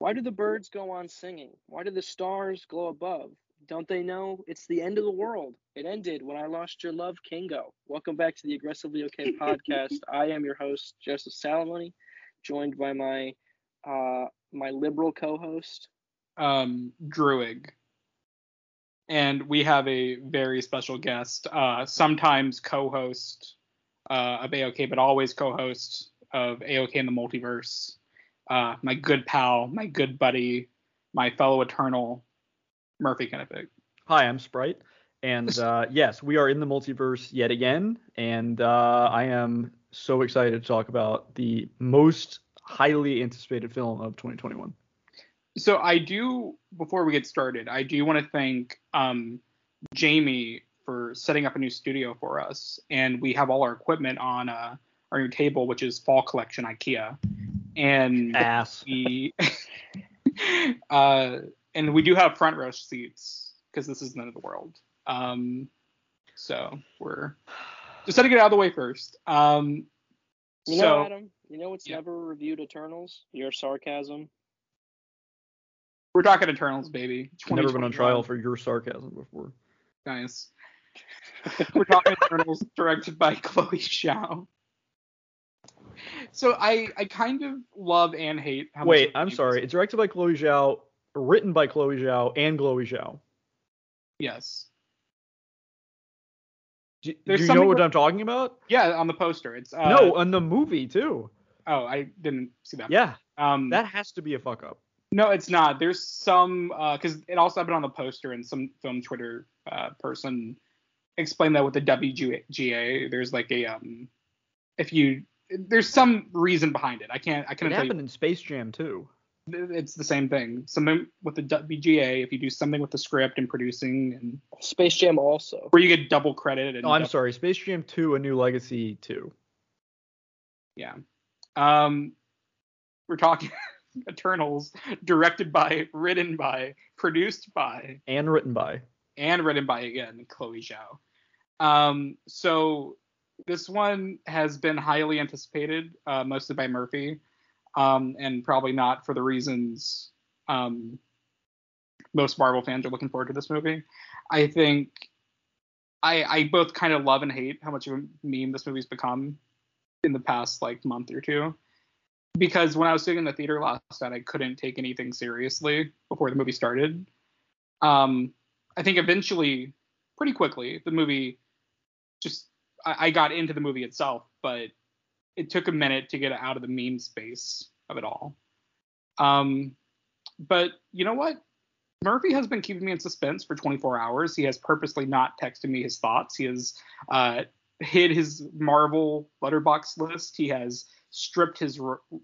Why do the birds go on singing? Why do the stars glow above? Don't they know it's the end of the world? It ended when I lost your love, Kingo. Welcome back to the Aggressively Okay podcast. I am your host, Joseph Salomone, joined by my uh, my liberal co-host, um, Druig. And we have a very special guest, uh, sometimes co-host uh, of AOK, but always co-host of AOK in the Multiverse. Uh, my good pal, my good buddy, my fellow Eternal, Murphy Kenefick. Hi, I'm Sprite, and uh, yes, we are in the multiverse yet again, and uh, I am so excited to talk about the most highly anticipated film of 2021. So I do, before we get started, I do want to thank um, Jamie for setting up a new studio for us, and we have all our equipment on uh, our new table, which is Fall Collection IKEA, and Ass. we uh, and we do have front row seats because this is the end of the world. Um, so we're just to get it out of the way first. Um, you so, know, Adam, you know what's yeah. never reviewed Eternals? Your sarcasm. we're talking Eternals, baby. Never been on trial for your sarcasm before. Nice. We're talking Eternals, directed by Chloe Zhao. So I I kind of love and hate. How Wait, I'm sorry. is- It's directed by Chloe Zhao, written by Chloe Zhao, and Chloe Zhao. Yes. Do, do you know what where- I'm talking about? Yeah, on the poster. It's uh, no, on the movie too. Oh, I didn't see that. Yeah, Um. that has to be a fuck up. No, it's not. There's some because it also happened on the poster, and some film Twitter uh, person explained that with the WGA. There's like a um, if you there's some reason behind it. I can't I It couldn't tell you. happened in Space Jam too. It's the same thing. Something with the WGA. If you do something with the script and producing, and Space Jam also. where you get double credit. And No, I'm dou- sorry. Space Jam 2: A New Legacy 2. Yeah. Um, we're talking Eternals, directed by, written by, produced by, and written by. and written by again Chloe Zhao. Um, so this one has been highly anticipated, uh, mostly by Murphy, um, and probably not for the reasons um, most Marvel fans are looking forward to this movie. I think I, I both kind of love and hate how much of a meme this movie's become in the past like month or two. Because when I was sitting in the theater last night, I couldn't take anything seriously before the movie started. Um, I think eventually, pretty quickly, the movie just I, I got into the movie itself, but it took a minute to get out of the meme space of it all. Um, but you know what? Murphy has been keeping me in suspense for 24 hours. He has purposely not texted me his thoughts. He has uh, hid his Marvel Letterboxd list. He has stripped his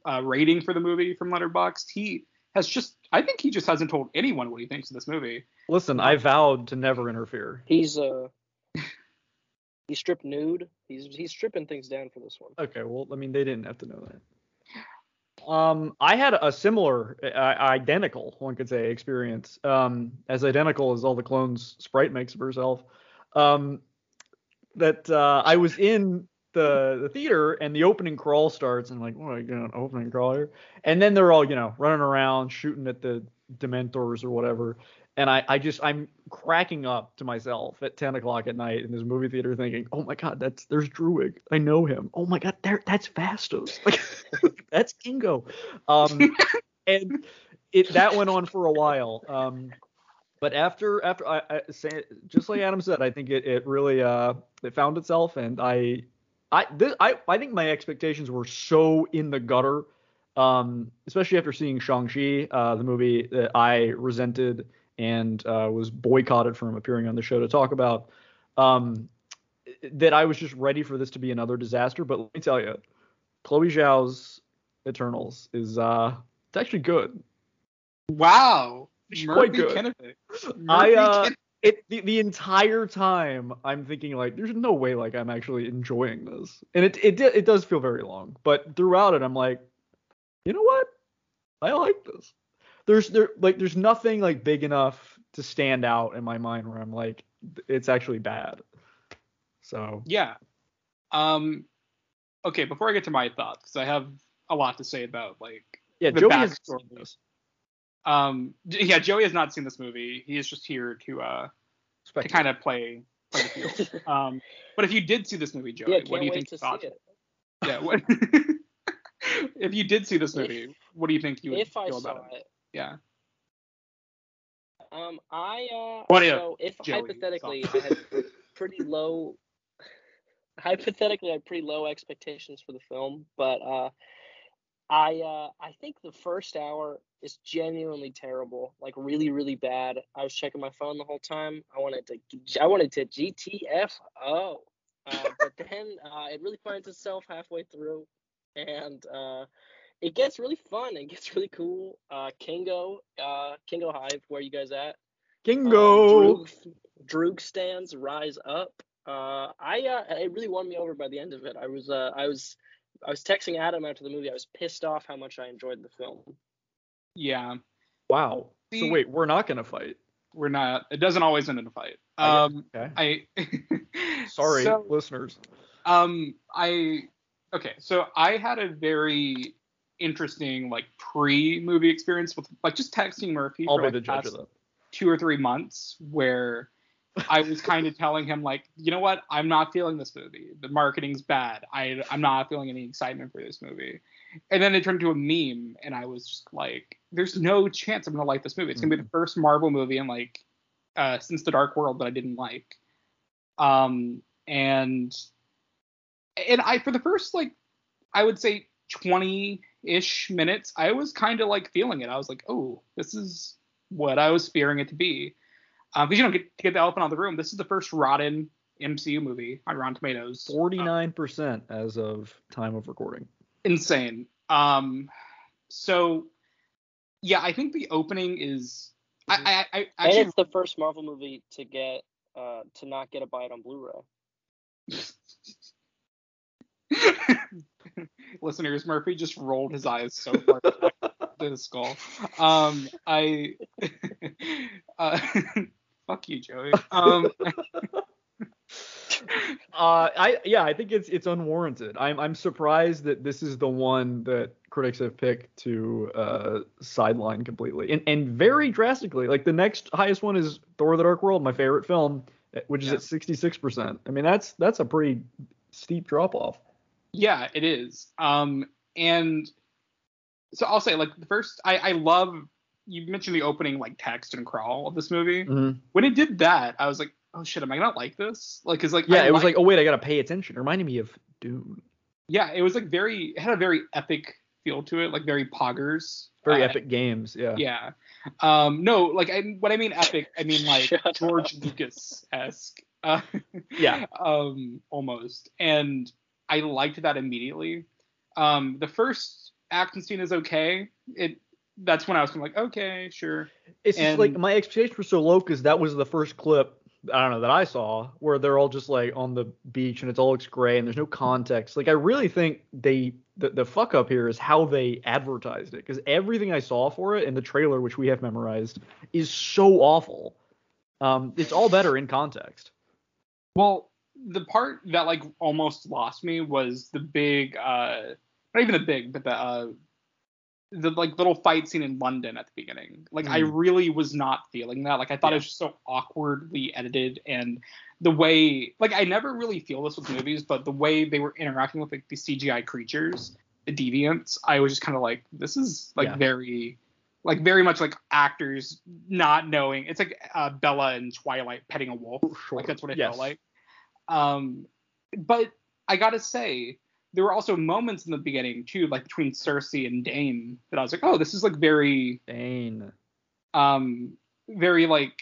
uh, rating for the movie from Letterboxd. He has just, I think he just hasn't told anyone what he thinks of this movie. Listen, I vowed to never interfere. He's uh he's stripped nude. He's he's stripping things down for this one. Okay, well, I mean, they didn't have to know that. Um, I had a similar, uh, identical, one could say, experience. Um, as identical as all the clones Sprite makes of herself. Um, that uh, I was in the the theater and the opening crawl starts and I'm like, what are you going opening crawl here? And then they're all, you know, running around shooting at the Dementors or whatever. And I, I just I'm cracking up to myself at 10 o'clock at night in this movie theater thinking, oh my god, that's there's Druig. I know him. Oh my god, there that's Phastos. Like that's Kingo. Um and it that went on for a while. Um but after after I, I say just like Adam said, I think it, it really uh it found itself and I I this, I I think my expectations were so in the gutter um, especially after seeing Shang-Chi, uh, the movie that I resented and uh, was boycotted from appearing on the show to talk about, um, that I was just ready for this to be another disaster. But let me tell you, Chloe Zhao's Eternals is uh, it's actually good. Wow. It's Murphy quite good. I uh, it the, the entire time I'm thinking like, there's no way like I'm actually enjoying this, and it it it does feel very long, but throughout it I'm like, you know what, I like this. There's there like there's nothing like big enough to stand out in my mind where I'm like, it's actually bad. So Yeah. Um. Okay. Before I get to my thoughts, 'cause I have a lot to say about like yeah, The Joey has backstory. seen this. Um, yeah, Joey has not seen this movie. He is just here to uh to kind of play play the field. um, but if you did see this movie, Joey, yeah, what do you think to you thought? it. Yeah. What, if you did see this movie, what do you think you would If feel I about it? it, Yeah. um, I uh, What so if Joey hypothetically I had pretty low, hypothetically I had pretty low expectations for the film, but uh, I uh, I think the first hour is genuinely terrible, like really really bad. I was checking my phone the whole time. I wanted to I wanted to GTFO, uh, but then uh, it really finds itself halfway through, and uh, it gets really fun. It gets really cool. Uh, Kingo, uh, Kingo Hive, where you guys at? Kingo. Um, Droog, Droog stands rise up. Uh, I uh, it really won me over by the end of it. I was uh, I was I was texting Adam after the movie. I was pissed off how much I enjoyed the film. Yeah. Wow. So wait, we're not gonna fight. We're not. It doesn't always end in a fight. Um, Okay. I. Sorry, So, listeners. um, I. Okay, so I had a very interesting like pre-movie experience with like just texting Murphy I'll for like, the judge past of that. two or three months where I was kind of telling him like, you know what, I'm not feeling this movie. The marketing's bad. I I'm not feeling any excitement for this movie. And then it turned into a meme, and I was just like, there's no chance I'm gonna like this movie. It's gonna be the first Marvel movie in like uh, since The Dark World that I didn't like. Um and and I for the first like I would say 20 ish minutes, I was kind of like feeling it. I was like, oh, this is what I was fearing it to be. Um, because you don't get to get the elephant out of the room. This is the first rotten MCU movie on Rotten Tomatoes. Forty-nine percent as of time of recording. insane. Um, so yeah, I think the opening is. I, I, I and it's the first Marvel movie to get uh, to not get a bite on Blu-ray. listeners, Murphy just rolled his eyes so far to his skull. Um, I, uh, fuck you, Joey. Um, Uh, I yeah, I think it's it's unwarranted. I'm I'm surprised that this is the one that critics have picked to uh, sideline completely and and very drastically. Like the next highest one is Thor: The Dark World, my favorite film, eh, which is Yeah. at 66 percent. I mean that's that's a pretty steep drop off. Yeah, it is. Um, and so I'll say, like, the first, I, I love. You mentioned the opening, like, text and crawl of this movie. Mm-hmm. When it did that, I was like, oh shit, am I gonna like this? Like, cause like, Yeah, I it was like- oh wait, I gotta pay attention. It reminded me of Dune. yeah, it was like very, it had a very epic feel to it, like very poggers. Very Uh, epic games. Yeah. Yeah. Um, no, like I, when I mean epic, I mean like George. Lucas esque. Uh, Yeah. Um, almost. And I liked that immediately. Um, the first action scene is okay. It that's when I was kind of like, okay, sure. It's just like my expectations were so low because that was the first clip I don't know that I saw where they're all just like on the beach and it all looks gray and there's no context. Like I really think they the, the fuck up here is how they advertised it because everything I saw for it in the trailer, which we have memorized, is so awful. Um, it's all better in context. Well, the part that like almost lost me was the big, uh, not even the big, but the uh, the like little fight scene in London at the beginning. Like I Mm. really was not feeling that. Like I thought it was just so awkwardly edited and the way like I never really feel this with movies, but the way they were interacting with like the CGI creatures, the deviants, I was just kind of like this is like Yeah. very like very much like actors not knowing. It's like uh, Bella and Twilight petting a wolf. Like that's what it Yes. felt like. Um, but I gotta say, there were also moments in the beginning too, like between Sersi and Dane, that I was like, oh, this is like very, Dane. um, very like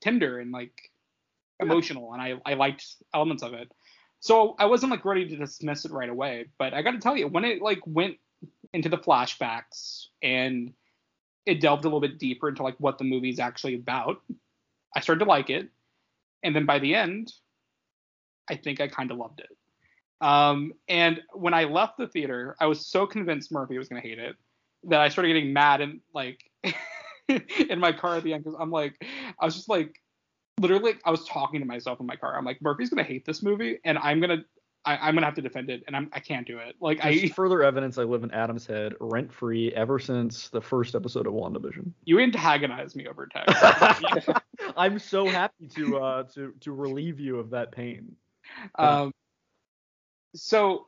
tender and like emotional, and I I liked elements of it. So I wasn't like ready to dismiss it right away, but I gotta tell you, when it like went into the flashbacks and it delved a little bit deeper into like what the movie's actually about, I started to like it, and then by the end, I think I kind of loved it. Um, and when I left the theater, I was so convinced Murphy was gonna hate it that I started getting mad and like in my car at the end because I'm like, I was just like, literally, I was talking to myself in my car. I'm like, Murphy's gonna hate this movie, and I'm gonna, I, I'm gonna have to defend it, and I'm I can't do it. Like I, further evidence I live in Adam's head rent free ever since the first episode of WandaVision. you antagonize me over text. I'm so happy to uh to to relieve you of that pain. Um, so,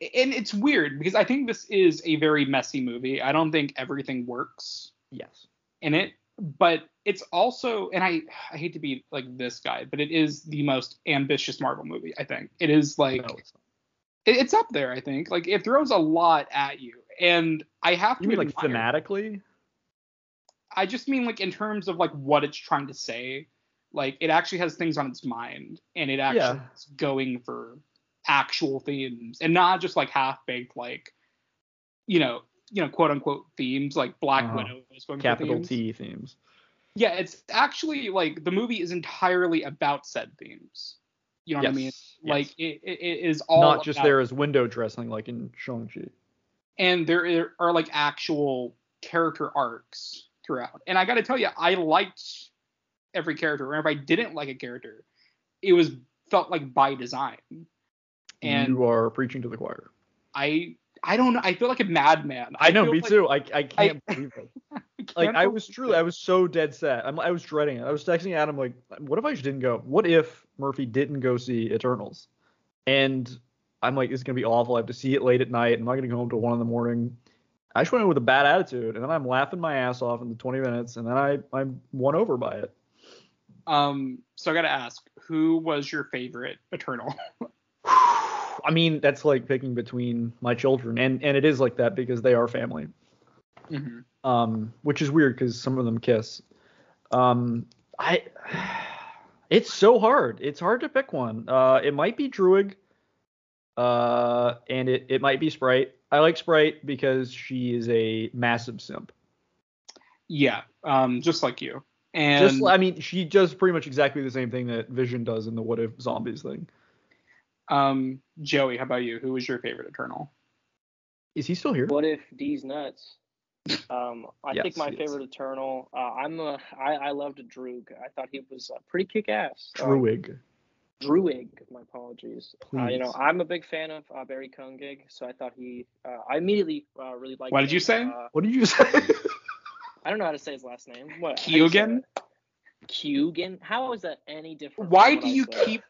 and it's weird because I think this is a very messy movie. I don't think everything works Yes. in it, but it's also, and I I hate to be like this guy, but it is the most ambitious Marvel movie. I think it is like No, it's it- it's up there. I think like it throws a lot at you, and I have to You mean like thematically? I just mean like in terms of like what it's trying to say. Like it actually has things on its mind, and it actually Yeah. is going for actual themes, and not just like half baked like, you know, you know, quote unquote themes like Black Uh-huh. Widow is going Capital themes. T themes. Yeah, it's actually like the movie is entirely about said themes. You know what I mean? Yes, Like it, it, it is all Not just there as window dressing like in Shang-Chi. and there are like actual character arcs throughout. And I got to tell you, I liked every character. And if I didn't like a character, it was felt like by design. And you are preaching to the choir. I I don't know. I feel like a madman. I know, me like- too. I, I can't believe it. I Like I was truly. I was so dead set. I'm, I was dreading it. I was texting Adam like, what if I just didn't go? What if Murphy didn't go see Eternals? And I'm like, is gonna be awful. I have to see it late at night. I'm not gonna go home till one in the morning. I just went in with a bad attitude, and then I'm laughing my ass off in the 20 minutes, and then I I'm won over by it. Um. So I got to ask, who was your favorite Eternal? I mean, that's like picking between my children, and and it is like that because they are family. Mhm. um, which is weird because some of them kiss. Um, I, it's so hard. It's hard to pick one. Uh, it might be Druig, uh, and it it might be Sprite. I like Sprite because she is a massive simp. Yeah. Um. Just like you. And Just, I mean, she does pretty much exactly the same thing that Vision does in the What If Zombies thing. um, Joey, how about you? Who was your favorite Eternal? Is he still here? What if D's nuts? Um, I Yes, think my he is. favorite Eternal. Uh, I'm a. I, I loved Droog. I thought he was uh, pretty kick-ass. Um, Druig. Druig. My apologies. Uh, you know, I'm a big fan of uh, Barry Kungig, so I thought he. Uh, I immediately uh, really liked. What did him. you say? Uh, What did you say? I don't know how to say his last name. What? how do Keoghan? Keoghan? How is that any different? Why do you keep?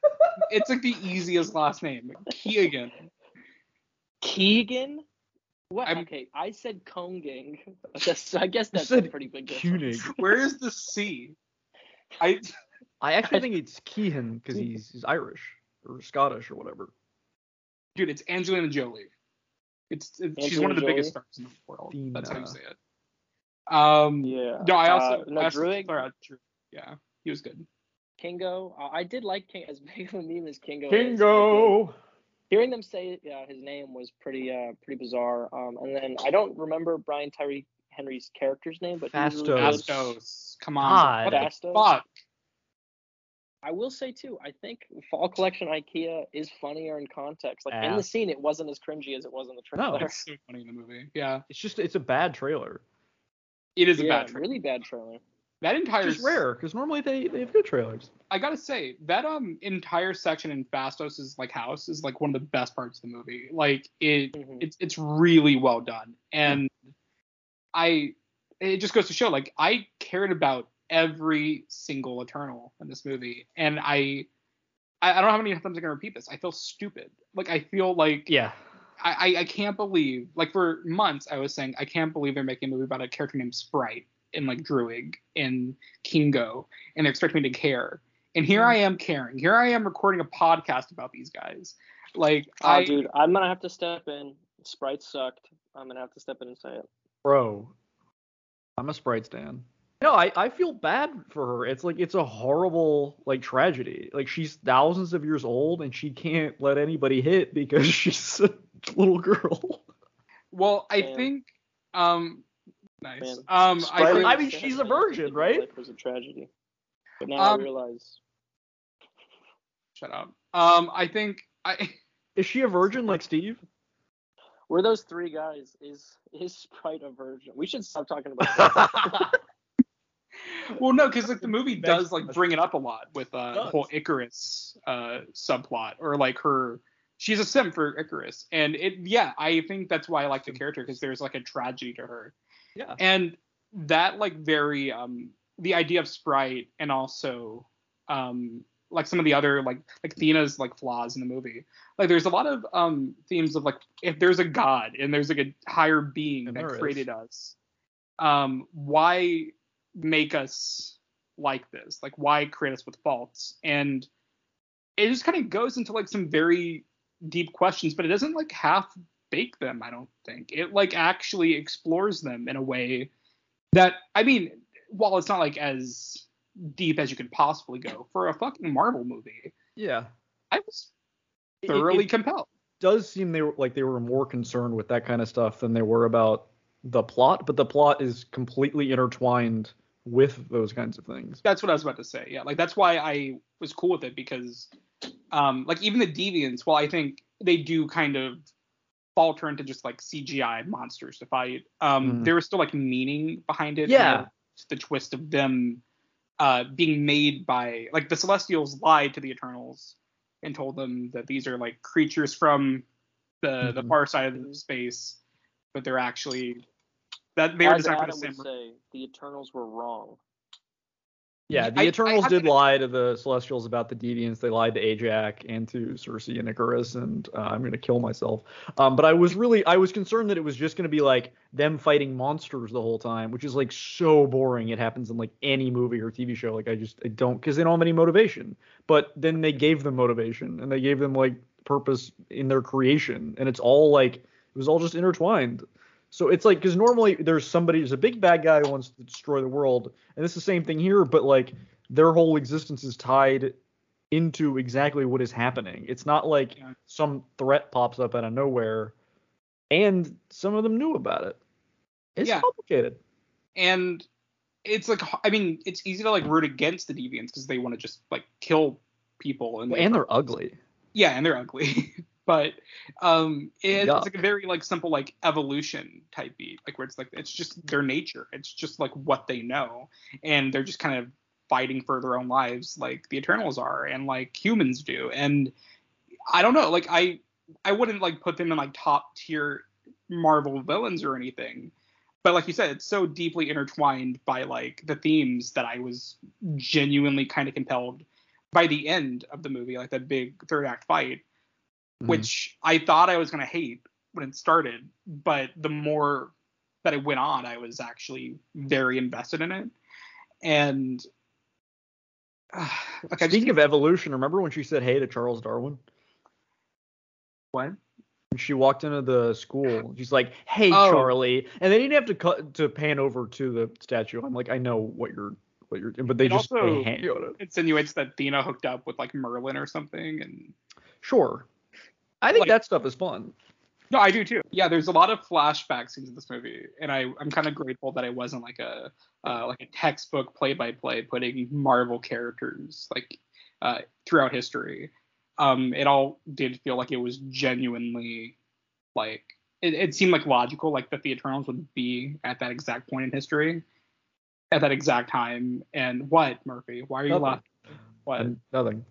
It's like the easiest last name, Keegan. Keegan? What? I'm- okay, I said Konging. That's, I guess that's a pretty big difference. Koenig. Where is the C? I I actually think it's Keehan because he's he's Irish or Scottish or whatever. dude, it's Angelina Jolie. It's, it's she's one of the Angelina biggest stars in the world. That's how you Dina. say it. Um, Yeah. no, I also Uh, no, I also Druig, thought out Druig. Yeah, he was good. Kingo. Uh, I did like King as big of a meme as Kingo. is, Kingo. Hearing them say uh, his name was pretty uh pretty bizarre. Um, and then I don't remember Brian Tyree Henry's character's name, but he was really Phastos. good. Phastos, come on, God. what the Phastos? fuck? I will say too, I think Fall Collection IKEA is funnier in context. Like in the scene, it wasn't as cringy as it was in the trailer. No. It's so funny in the movie. Yeah, It's just it's a bad trailer. It is a bad trailer. really bad trailer. That entire Which is rare because normally they, they have good trailers. I gotta say that um entire section in Phastos's like house is like one of the best parts of the movie. Like it, Mhm. it's it's really well done, and I it just goes to show like I cared about every single Eternal in this movie, and I I, I don't know how many times I can repeat this. I feel stupid. Like I feel like Yeah. I, I I can't believe like for months I was saying I can't believe they're making a movie about a character named Sprite and like Druig and Kingo and they expect me to care. And here mm-hmm. I am caring. Here I am recording a podcast about these guys. Like Oh, I dude, I'm gonna have to step in. Sprite sucked. I'm gonna have to step in and say it. Bro. I'm a Sprite stan. No, I, I feel bad for her. It's like it's a horrible like tragedy. Like she's thousands of years old and she can't let anybody hit because she's a little girl. well I Man. think um nice. Man, Um I think I mean, she's a virgin, right? Life was a tragedy. But now Um, I realize. shut up. Um I think I Is she a virgin like Steve? Were those three guys? Is is Sprite a virgin? We should stop talking about that. well no because like the movie does like bring it up a lot with uh the whole Ikaris uh subplot or like her she's a sim for Ikaris, and it yeah, I think that's why I like the character because there's like a tragedy to her, Yeah. and that like very um the idea of sprite and also um like some of the other like like Thena's like flaws in the movie. Like there's a lot of um themes of like if there's a god and there's like a higher being And that there is. created us, um why make us like this? Like why create us with faults? And it just kind of goes into like some very deep questions, but it doesn't like half bake them, I don't think. It like actually explores them in a way that I mean, while it's not like as deep as you could possibly go for a fucking Marvel movie, Yeah. I was It- thoroughly it compelled. does seem they were like they were more concerned with that kind of stuff than they were about the plot, but the plot is completely intertwined with those kinds of things. That's what I was about to say. Yeah, like that's why I was cool with it because, um, like even the deviants, while I think they do kind of falter into just like CGI monsters to fight, um, Mhm. there was still like meaning behind it. Yeah. and the twist of them uh, being made by like the Celestials lied to the Eternals and told them that these are like creatures from the the Mhm. far side of space, but they're actually that they were designed for the Adam same. would say, the Eternals were wrong. Yeah, the I- I Eternals have did to- lie to the Celestials about the Deviants. They lied to Ajax and to Sersi and Ikaris, and uh, I'm gonna kill myself. Um, but I was really, I was concerned that it was just gonna be like them fighting monsters the whole time, which is like so boring. It happens in like any movie or TV show. Like I just, I don't, because they don't have any motivation. But then they gave them motivation, and they gave them like purpose in their creation, and it's all like it was all just intertwined. So it's like because normally there's somebody, there's a big bad guy who wants to destroy the world, and it's the same thing here, but like their whole existence is tied into exactly what is happening. It's not like some threat pops up out of nowhere, and some of them knew about it. It's Yeah. complicated. and it's like I mean it's easy to like root against the deviants because they want to just like kill people and And they're ugly. yeah and they're ugly but um it, it's like a very like simple like evolution type beat like where it's like it's just their nature. It's just like what they know. And they're just kind of fighting for their own lives like the eternals are and like humans do. And i don't know like i i wouldn't like put them in like top tier marvel villains or anything. But like you said it's so deeply intertwined by like the themes that i was genuinely kind of compelled by the end of the movie like that big third act fight Mhm. which I thought I was going to hate when it started, but the more that it went on, I was actually very invested in it. And uh, like I just Speaking of evolution, remember when she said hey to Charles Darwin? what? When she walked into the school, she's like, "Hey, Oh. Charlie," and they didn't have to cut to pan over to the statue. I'm like, I know what you're, what you're, but they It just also- they it. insinuates that Thena hooked up with like Merlin or something, and Sure, I think Like- that stuff is fun. no, I do too. Yeah, there's a lot of flashback scenes in this movie, and I I'm kind of grateful that it wasn't like a uh, like a textbook play by play putting Marvel characters like uh, throughout history. Um, it all did feel like it was genuinely like it, it seemed like logical, like that the Eternals would be at that exact point in history, at that exact time. And what, Murphy? Why are you Nothing. laughing? What? Nothing.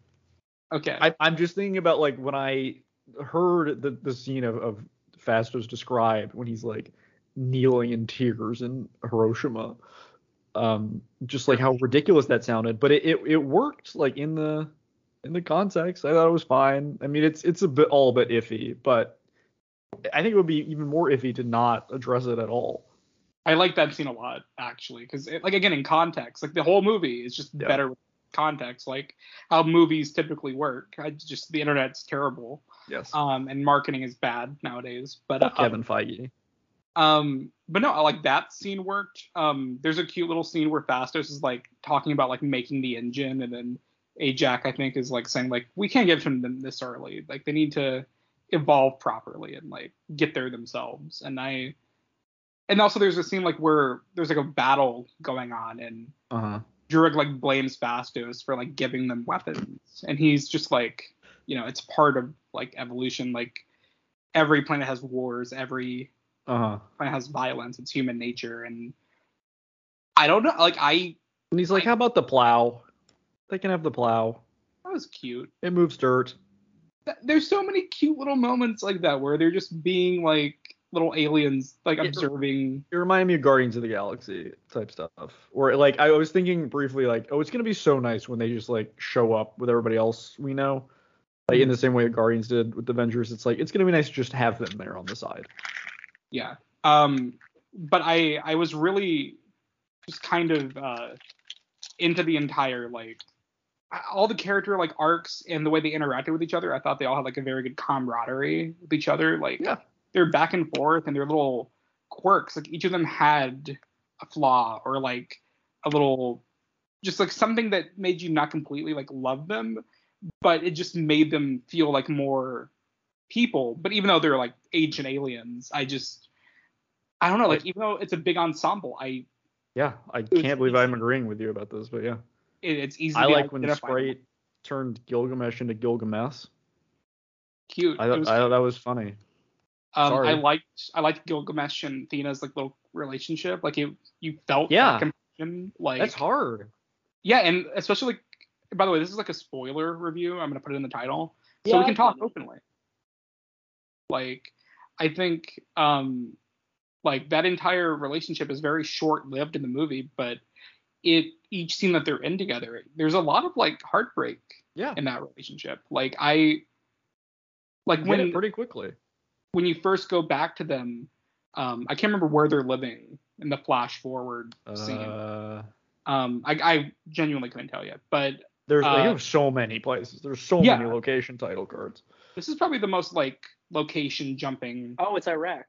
Okay. I, I'm just thinking about like when I heard the the scene of, of Phastos described when he's like kneeling in tears in Hiroshima. Um, just like how ridiculous that sounded, but it, it it worked like in the in the context. I thought it was fine. I mean, it's it's a bit all a bit iffy, but I think it would be even more iffy to not address it at all. I like that scene a lot actually, because like again in context, like the whole movie is just Yeah. better with context, like how movies typically work. I just the internet's terrible, Yes. um, and marketing is bad nowadays. But uh, Kevin Feige. Um, but no, I like that scene worked. Um, there's a cute little scene where Phastos is like talking about like making the engine, and then Ajax I think is like saying like we can't give them them this early. Like they need to evolve properly and like get there themselves. And I, and also there's a scene like where there's like a battle going on, and Uh huh. Like blames Phastos for like giving them weapons, and he's just like, you know, it's part of like evolution. Like every planet has wars, every Uh huh. planet has violence. It's human nature, and I don't know. Like I, And he's like, "How about the plow? They can have the plow. that was cute. It moves dirt." there's so many cute little moments like that where they're just being like little aliens, like observing. It reminded me of Guardians of the Galaxy type stuff. Or like I was thinking briefly like, oh, it's gonna be so nice when they just like show up with everybody else we know. Like in the same way that Guardians did with the Avengers. It's like it's gonna be nice to just have them there on the side. Yeah. Um, but I I was really just kind of uh into the entire like all the character like arcs and the way they interacted with each other. I thought they all had like a very good camaraderie with each other. Like Yeah. They're back and forth and their little quirks. Like each of them had a flaw or like a little just like something that made you not completely like love them, but it just made them feel like more people. But even though they're like ancient aliens, I just I don't know, like even though it's a big ensemble, I Yeah, I can't believe I'm agreeing with you about this, but yeah. it, it's easy. I to like when. Sprite turned Gilgamesh into Gilgamesh. cute. I thought, I thought that was funny. Um, Sorry. I liked I liked Gilgamesh and Athena's like little relationship. Like it, you felt Yeah. that. Like That's hard. Yeah, and especially like by the way, this is like a spoiler review. I'm gonna put it in the title so Yeah, we can talk openly. Like I think um like that entire relationship is very short lived in the movie, but it each scene that they're in together, there's a lot of like heartbreak Yeah. in that relationship. Like I like when pretty quickly. When you first go back to them, um, I can't remember where they're living in the flash forward scene. Uh, Um, I, I genuinely couldn't tell you, but there's they Uh, have so many places. There's so Yeah. many location title cards. this is probably the most like location jumping. Oh, it's Iraq.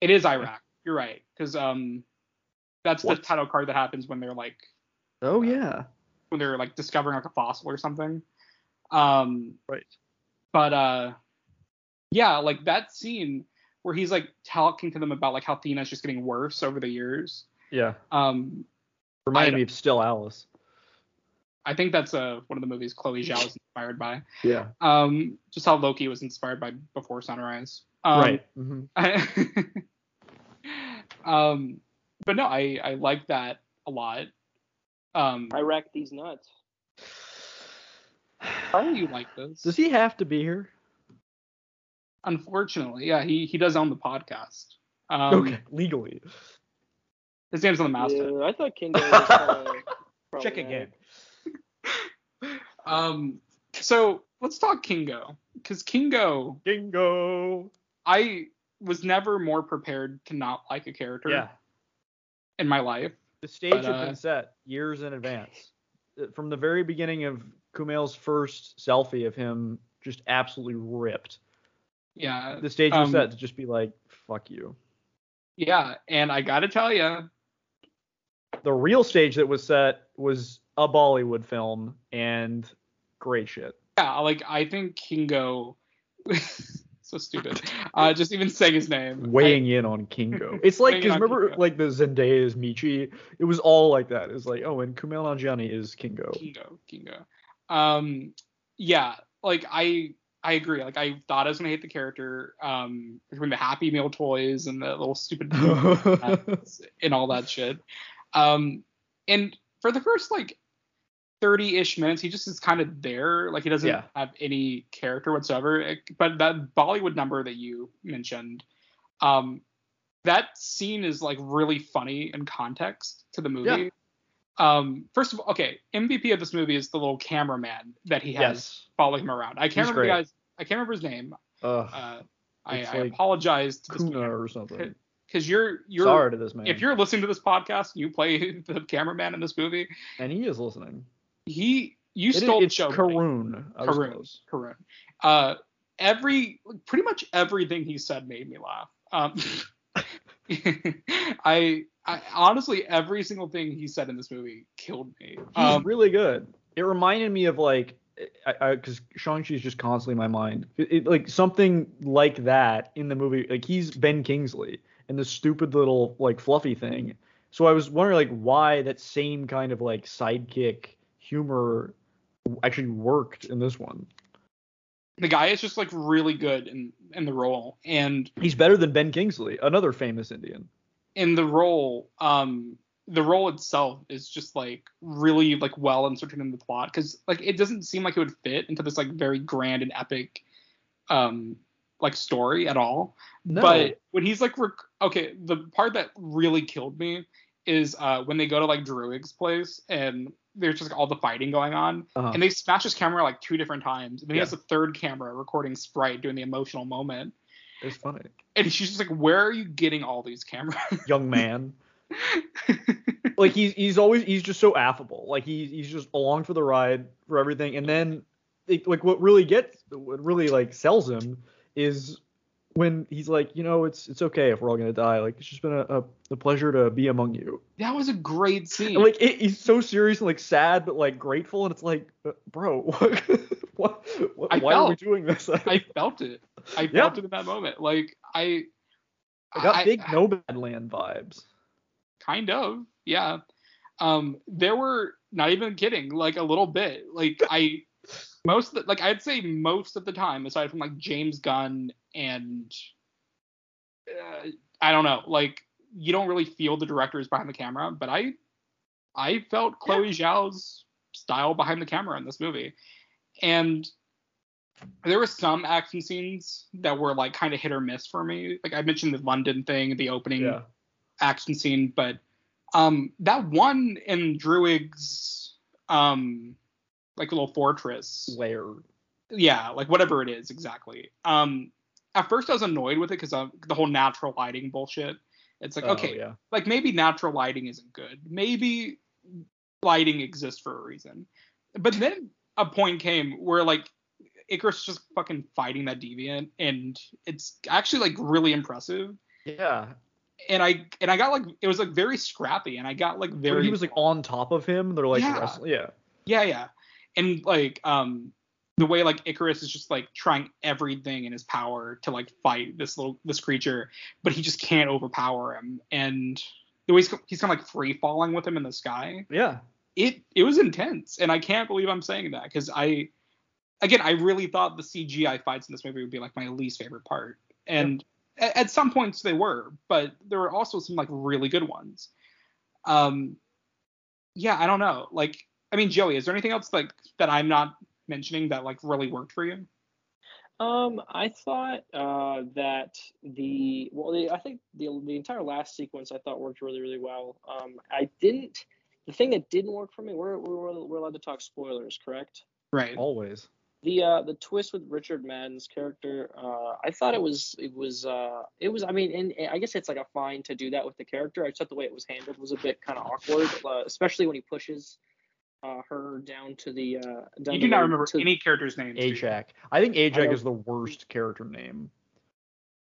It is Iraq. You're right, because um, that's What? the title card that happens when they're like Oh yeah. when they're like discovering like a fossil or something. Um, Right. but uh, yeah, like that scene where he's like talking to them about like how Thena's just getting worse over the years. Yeah. Um, Reminded me of Still Alice. I think that's uh, one of the movies Chloe Zhao is inspired by. Yeah. Um, just how Loki was inspired by Before Sunrise. Um, right. Mm-hmm. um, but no, I I like that a lot. Um, Iraq these nuts. why do you like this? Does he have to be here? Unfortunately, yeah, he he does own the podcast. Um, okay. Legally. His name's on the masthead. Yeah, I thought Kingo was kinda Check again. Um, so let's talk Kingo, because Kingo, Dingo. I was never more prepared to not like a character Yeah. in my life. The stage But, had uh, been set years in advance. Uh, From the very beginning of Kumail's first selfie of him just absolutely ripped. Yeah, The stage was Um, set to just be like, fuck you. yeah, and I gotta tell you, The real stage that was set was a Bollywood film and great shit. yeah, like I think Kingo, so stupid. Uh, just even saying his name. Weighing in on Kingo. It's like, because remember, Kingo. like the Zendaya is Michi? It was all like that. It's like, oh, and Kumail Nanjiani is Kingo. Kingo, Kingo. Um, yeah, like I I agree. Like I thought I was gonna hate the character. Um, between the Happy Meal toys and the little stupid and all that shit. Um, and for the first like 30-ish minutes, he just is kind of there. Like he doesn't Yeah. have any character whatsoever. But that Bollywood number that you mentioned, um, that scene is like really funny in context to the movie. Yeah. Um, first of all, okay, MVP of this movie is the little cameraman that he has yes. following him around. I can't He's remember the guy's. I can't remember his name. Ugh, Uh, I, It's I apologize to this Kuna or something. because you're you're Sorry to this man. if you're listening to this podcast and you play the cameraman in this movie, and he is listening. he you It is- stole the it's show. Karun. I Karun. Karun. Uh, every pretty much everything he said made me laugh. Um, I, I honestly every single thing he said in this movie killed me. He's Um, really good. It reminded me of like, because Shang-Chi is just constantly in my mind. It, it- like something like that in the movie. Like he's Ben Kingsley and the stupid little like fluffy thing. So I was wondering like why that same kind of like sidekick humor actually worked in this one. the guy is just like really good in in the role, and He's better than Ben Kingsley, another famous Indian. In the role, um, the role itself is just like really like well inserted in the plot because like it doesn't seem like it would fit into this like very grand and epic um like story at all. No. But when he's like, rec- okay, the part that really killed me is uh, when they go to like Druig's place and there's just like, all the fighting going on, Uh-huh. and they smash his camera like two different times, and then he has a third camera recording Sprite doing the emotional moment, It's funny. and she's just like, where are you getting all these cameras? Young man. like he's he's always he's just so affable. Like he's he's just along for the ride for everything. And then it, like what really gets what really like sells him is when he's like, you know, it's it's okay if we're all gonna die. Like it's just been a, a, a pleasure to be among you. that was a great scene. And, like it, he's so serious and like sad but like grateful, and it's like, bro, what, what, what why are we doing this? I felt it. I Yeah. felt it in that moment. Like I, I got I- big Nomadland vibes. kind of yeah um there were not even kidding like a little bit like i most of the, like i'd say most of the time aside from like james gunn and uh, i don't know like you don't really feel the directors behind the camera but i i felt chloe zhao's style behind the camera in this movie and there were some action scenes that were like kind of hit or miss for me like i mentioned the london thing the opening Yeah. action scene, but um that one in Druig's um like little fortress. Lair. Yeah, like whatever it is exactly. Um at first I was annoyed with it because of the whole natural lighting bullshit. It's like, Oh, okay, yeah. like maybe natural lighting isn't good. Maybe lighting exists for a reason. But then a point came where like Ikaris is just fucking fighting that deviant and it's actually like really impressive Yeah. and I and I got like it was like very scrappy, and I got like very he was like on top of him. They're like Yeah. wrestling. Yeah. yeah yeah, and like um the way like Ikaris is just like trying everything in his power to like fight this little this creature, but he just can't overpower him, and the way he's, he's kind of like free falling with him in the sky. Yeah. It it was intense, and I can't believe I'm saying that because I again I really thought the CGI fights in this movie would be like my least favorite part, and a- at some points they were, but there were also some like really good ones. Um, yeah, I don't know. Like, I mean, Joey, is there anything else like that I'm not mentioning that like really worked for you? Um, I thought uh, that the well, the, I think the the entire last sequence I thought worked really really well. Um, I didn't. The thing that didn't work for me, we're we're, we're allowed to talk spoilers, correct? Right. Always. The uh the twist with Richard Madden's character, uh, I thought it was it was uh it was I mean and, and I guess it's like a fine to do that with the character. I just thought the way it was handled was a bit kind of awkward, uh, especially when he pushes uh, her down to the uh down You do not remember to- any characters' names. do you? Ajax. I think Ajax know. is the worst character name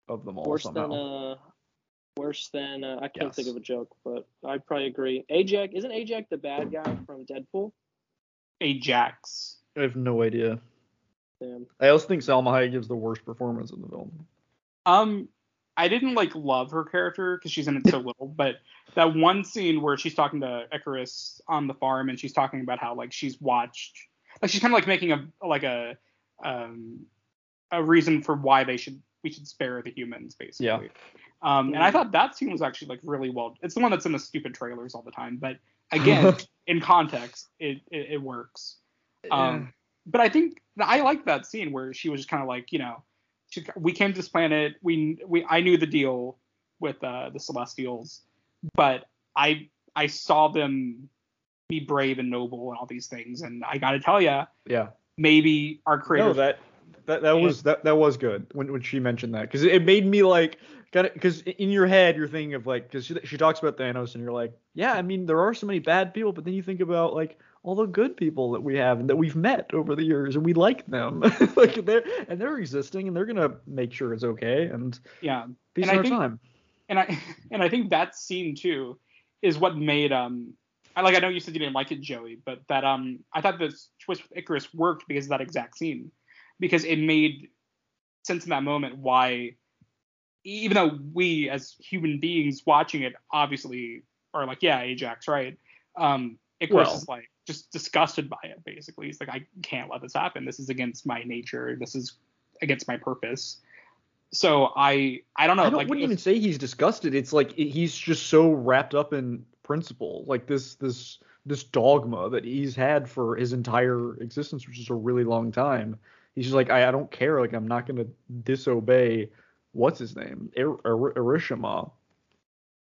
of them all worse somehow. than uh worse than uh, I can't think of a joke, but I'd probably agree. Ajax isn't Ajax the bad guy from Deadpool? Ajax. I have no idea. Damn. I also think Salma Hayek gives the worst performance in the film. Um, I didn't like love her character because she's in it so little, but that one scene where she's talking to Ikaris on the farm and she's talking about how like she's watched, like she's kind of like making a like a um a reason for why they should we should spare the humans basically. Yeah. Um, and I thought that scene was actually like really well. It's the one that's in the stupid trailers all the time, but again, in context, it it, it works. Um, but I think I like that scene where she was just kind of like, you know, she, we came to this planet. We we I knew the deal with uh, the Celestials, but I I saw them be brave and noble and all these things, and I got to tell you, yeah. maybe our creator. No, that that that was that that was good when when she mentioned that because it made me like kind of because in your head you're thinking of like because she, she talks about Thanos and you're like yeah I mean there are so many bad people but then you think about like all the good people that we have and that we've met over the years and we like them. Like they're and they're existing and they're gonna make sure it's okay and yeah, peace And I think- time. And I and I think that scene too is what made um I like I know you said you didn't like it, Joey, but that um I thought this twist with Ikaris worked because of that exact scene. Because it made sense in that moment why even though we as human beings watching it obviously are like yeah Ajax right. Um Ikaris Well- is like just disgusted by it basically he's like I can't let this happen this is against my nature this is against my purpose so I I don't know I don't, like wouldn't even say he's disgusted it's like he's just so wrapped up in principle, like this this this dogma that he's had for his entire existence, which is a really long time. He's just like, I, I don't care. Like, I'm not gonna disobey. What's his name? Er, er, Erishima.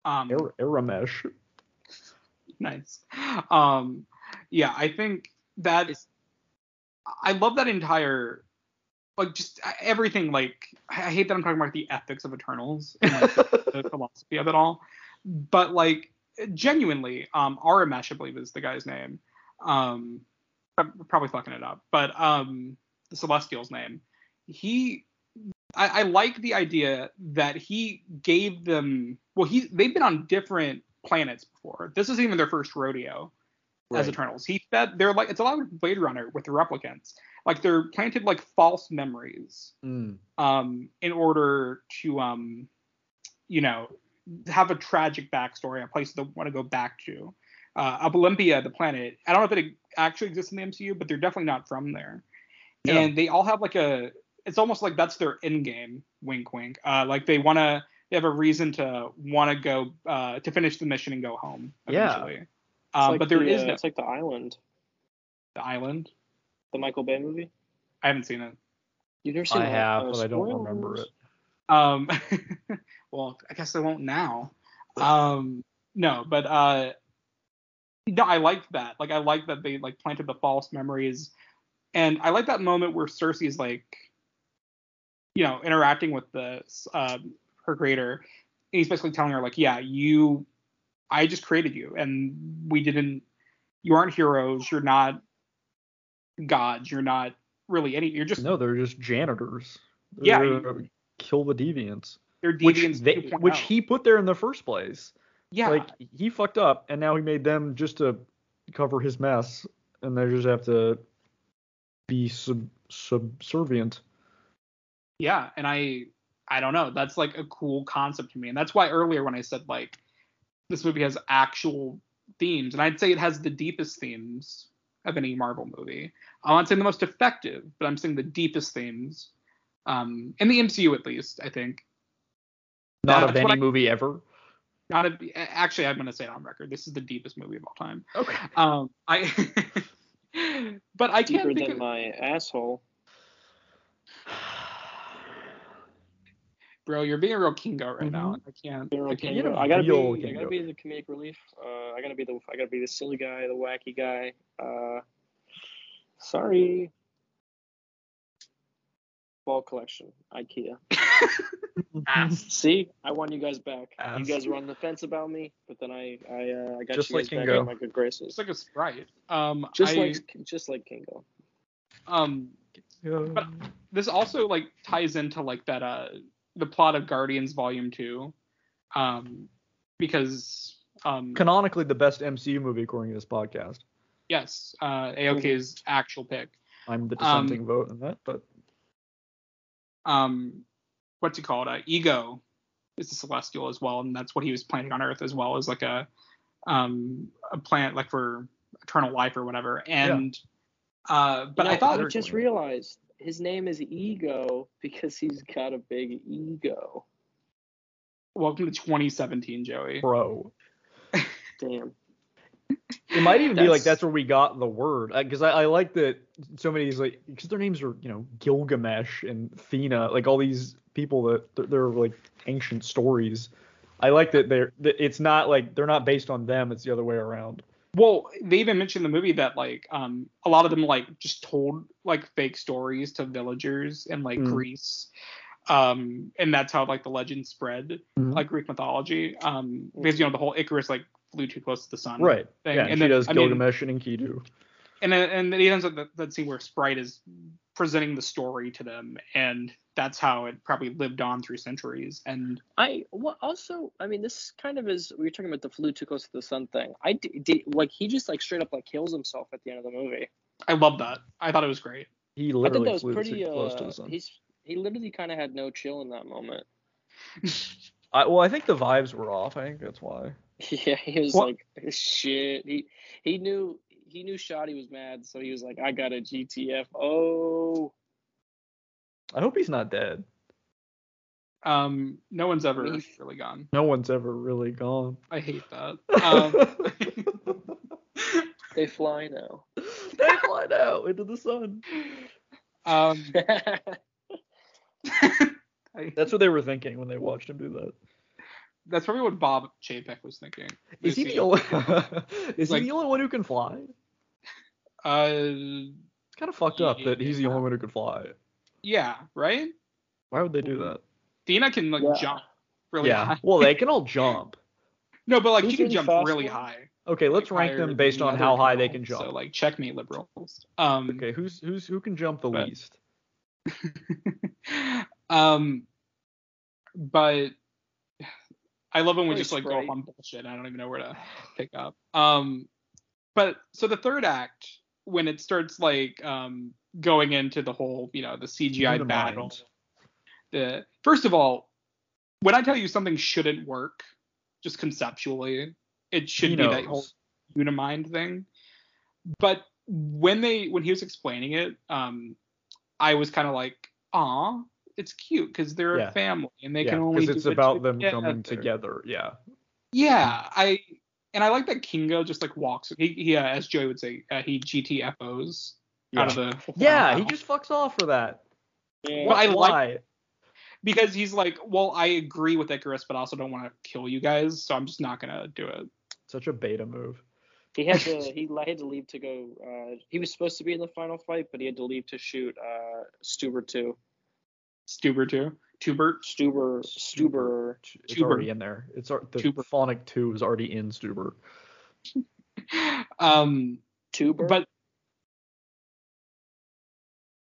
Um, Er, Eramesh. nice. Um, yeah, I think that is. I love that entire, like, just everything. Like, I hate that I'm talking about the ethics of Eternals and like, the philosophy of it all, but like, genuinely, um, Aramesh, I believe is the guy's name. Um, I'm probably fucking it up, but um, the Celestial's name. He, I, I like the idea that he gave them. Well, he they've been on different planets before. This isn't even their first rodeo as Eternals. He fed they're like it's a lot like Blade Runner with the replicants. Like they're planted like false memories Mm. um in order to um you know have a tragic backstory, a place they want to go back to. Uh, Olympia, the planet. I don't know if it actually exists in the MCU, but they're definitely not from there. Yeah. And they all have like a. It's almost like that's their end game. Wink, wink. Uh, like they want to. They have a reason to want to go uh, to finish the mission and go home Yeah. eventually. It's Um, like but there the, is uh, no It's like the Island, the island. the Michael Bay movie. I haven't seen it. You've never seen it? I that? have, Uh, but I don't remember it. Um, well, I guess I won't now. Um, no, but uh, no, I liked that. Like, I like that they like planted the false memories, and I like that moment where Sersi's like, you know, interacting with the um, her creator. And he's basically telling her like, yeah, you, I just created you, and we didn't. You aren't heroes. You're not gods. You're not really any. You're just No, they're just janitors. Yeah, They're you- there to kill the deviants, they're which deviants they, oh. which he put there in the first place. yeah Like he fucked up, and now he made them just to cover his mess, and they just have to be sub subservient. yeah and i i don't know that's like a cool concept to me and that's why earlier when i said like this movie has actual themes and i'd say it has the deepest themes of any marvel movie i'm not saying the most effective but i'm saying the deepest themes um in the mcu at least i think Not That's of any I- movie ever. not a, actually i'm going to say it on record this is the deepest movie of all time Okay. um i but i Deeper can't think than of my asshole. Bro you're being a real kingo right now Mhm. i can't You're I can't You know, I gotta be. real I gotta be the comedic relief. Uh, I gotta be the. I gotta be the silly guy, the wacky guy. Uh, sorry. Ball collection, IKEA. See, I want you guys back. You guys were on the fence about me, but then I, I, uh, I got Just you like guys back Kingo. in my good graces. It's like a sprite. Um, just I, like, just like Kingo. um, But- this also like ties into like that uh the plot of Guardians Volume Two, um, because um Canonically, the best MCU movie according to this podcast. yes, uh AOK's actual pick. I'm the Um, dissenting vote in that, but Um, what's it called? Uh, Ego is a celestial as well, and that's what he was planting on Earth as well as like a um a plant like for eternal life or whatever. And uh, but You know, I thought I just realized his name is Ego because he's got a big ego. welcome to 2017, Joey. bro. Damn. It might even be like That's- that's where we got the word because I, I like that so many of these like because their names are you know Gilgamesh and Thena like all these people that they're, they're like ancient stories. I like that they're that it's not like they're not based on them. It's the other way around. Well, they even mentioned in the movie that like um a lot of them like just told like fake stories to villagers in like Mm. Greece. Um and that's how like the legend spread, Mhm. like Greek mythology. Um because you know the whole Icarus like flew too close to the sun. Right. Thing. Yeah. And And then- she does I mean- Gilgamesh and Enkidu. And and then he ends up that, that scene where Sprite is presenting the story to them and that's how it probably lived on through centuries. And I well also I mean this kind of is we were talking about the flew too close to the sun thing. I did, did like he just like straight up like kills himself at the end of the movie. I love that. I thought it was great. He I thought literally that was flew pretty too close to uh the sun. he's he literally kind of had no chill in that moment. I, well, I think the vibes were off. I think that's why. Yeah, he was What- like shit. He he knew he knew Shoddy was mad, so he was like, I got a GTF. Oh, I hope he's not dead. Um, no one's ever mean- really gone. No one's ever really gone. I hate that. Um, They fly now. they fly out into the sun. um, I- That's what they were thinking when they watched him do that. that's probably what Bob Chapek was thinking. Is he Lucy. the only? is Like- he the only one who can fly? Uh, It's kind of fucked up that he's the only one who can fly. yeah, right. Why would they do that? Dina can like Yeah. jump really yeah. high. Well, they can all jump. No, but like Who's she can jump really one? high. Okay, let's like, rank them based on how high they can jump. So like checkmate liberals. Um, Okay, who's who's who can jump the But- least? um, but I love when we just like go off on bullshit. And I don't even know where to pick up. Um, but so the third act, when it starts like um going into the whole, you know, the CGI Unimind. battle. The first of all, when I tell you something shouldn't work, just conceptually, it should He be that knows. whole unimind thing. But when they when he was explaining it, um, I was kind of like, ah, it's cute because they're Yeah. a family and they yeah, can only because it's about them coming together." together. Yeah. Yeah, I and I like that Kingo just like walks. He, he uh, as Joey would say, uh, he GTFOs out of the. Yeah, he just fucks off for that. Yeah. Well, I like- because he's like, well, I agree with Ikaris, but I also don't want to kill you guys, so I'm just not gonna do it. Such a beta move. He had to he had to leave to go. Uh, he was supposed to be in the final fight, but he had to leave to shoot uh, Stuber too. Stuber too. Tubert. Stuber Stuber. It's Tuber. already in there. It's the Tuber. phonic two is already in Stuber. Um, Tuber. but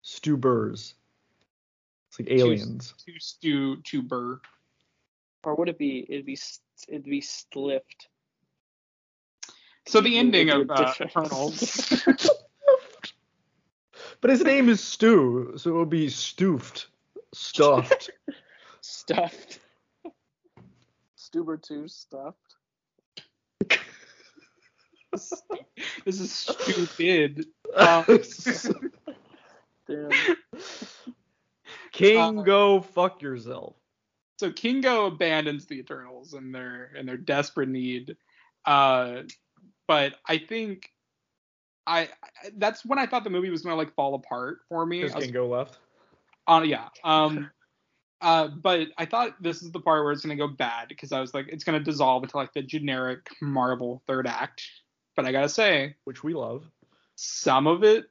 Stubers. It's like aliens. to Stu Tuber. or would it be? It'd be st- it'd be Slift. So the ending of uh, different. Eternals. But his name is Stu, so it would be stoofed, stuffed. Stuffed. Stuber two stuffed. this is stupid. Um, Damn. King, Uh, go fuck yourself. so Kingo abandons the Eternals in their in their desperate need. Uh, but I think I, I that's when I thought the movie was gonna like fall apart for me. Because I was- Left. Uh, yeah. Um, uh, but I thought this is the part where it's gonna go bad because I was like, it's gonna dissolve into like the generic Marvel third act. But I gotta say, Which we love. some of it,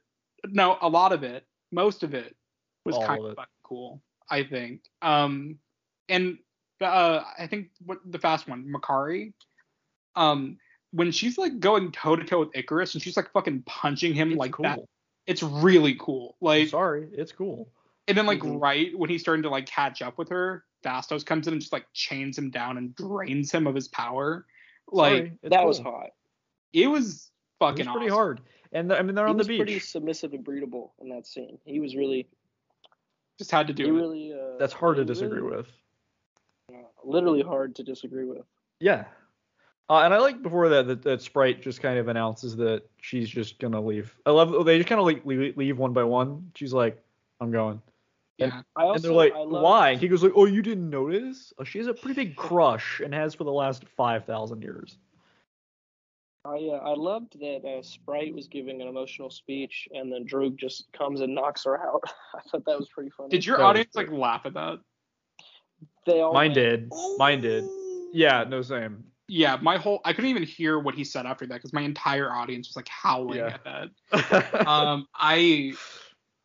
no, a lot of it, most of it was All kind of it. fucking cool. I think. Um, and uh, I think what the fast one, Makkari, um, when she's like going toe to toe with Ikaris and she's like fucking punching him It's like cool. that, it's really cool. I'm Like, sorry, it's cool. And then like Mhm. right when he's starting to like catch up with her, Phastos comes in and just like chains him down and drains him of his power. Like Sorry, that cool. was hot. it was fucking It fucking was pretty awesome. hard. And I mean, they're He on the was pretty submissive and breedable in that scene. He was really, Just had to he do it. really. Uh, That's hard to disagree really- with. uh, literally hard to disagree with. Yeah. Uh, and I like before that, that that Sprite just kind of announces that she's just gonna leave. I love they just kind of like leave, leave one by one. She's like, "I'm going," Yeah. I also, and they're like, I love, "Why?" He goes like, "Oh, you didn't notice? Oh, she has a pretty big crush and has for the last five thousand years." I uh, I loved that uh, Sprite was giving an emotional speech, and then Druig just comes and knocks her out. I thought that was pretty funny. Did your That audience like laugh at that? They all Mine went, did. Mine did. Yeah, no same. Yeah, my whole I couldn't even hear what he said after that because my entire audience was like howling Yeah. at that. Um, I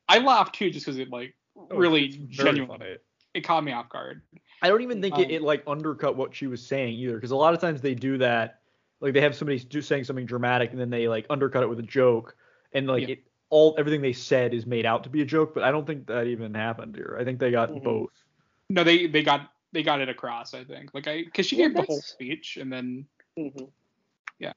I laughed too just because it like really Oh, It's very genuinely funny. it caught me off guard. I don't even think it, Um, it like undercut what she was saying either, because a lot of times they do that. Like they have somebody do, saying something dramatic and then they like undercut it with a joke, and like Yeah. it all everything they said is made out to be a joke. But I don't think that even happened here. I think they got Mhm. both. No, they they got they got it across. I think like I because she Yeah, gave the whole speech and then Mhm. yeah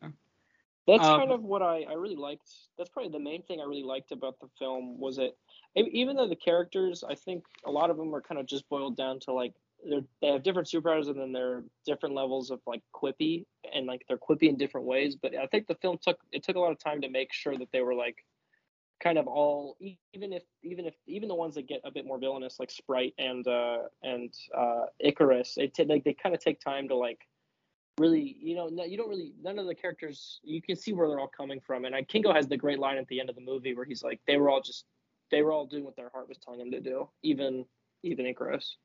That's Um, kind of what I, I really liked. That's probably the main thing I really liked about the film was it, even though the characters, I think a lot of them are kind of just boiled down to like they're, they have different superpowers and then they're different levels of like quippy and like they're quippy in different ways. But I think the film took it took a lot of time to make sure that they were like kind of all even if even if even the ones that get a bit more villainous like Sprite and uh and uh Ikaris, it t- like they kind of take time to like really you know no, you don't really none of the characters you can see where they're all coming from and uh, Kingo has the great line at the end of the movie where he's like they were all just they were all doing what their heart was telling them to do even even Ikaris.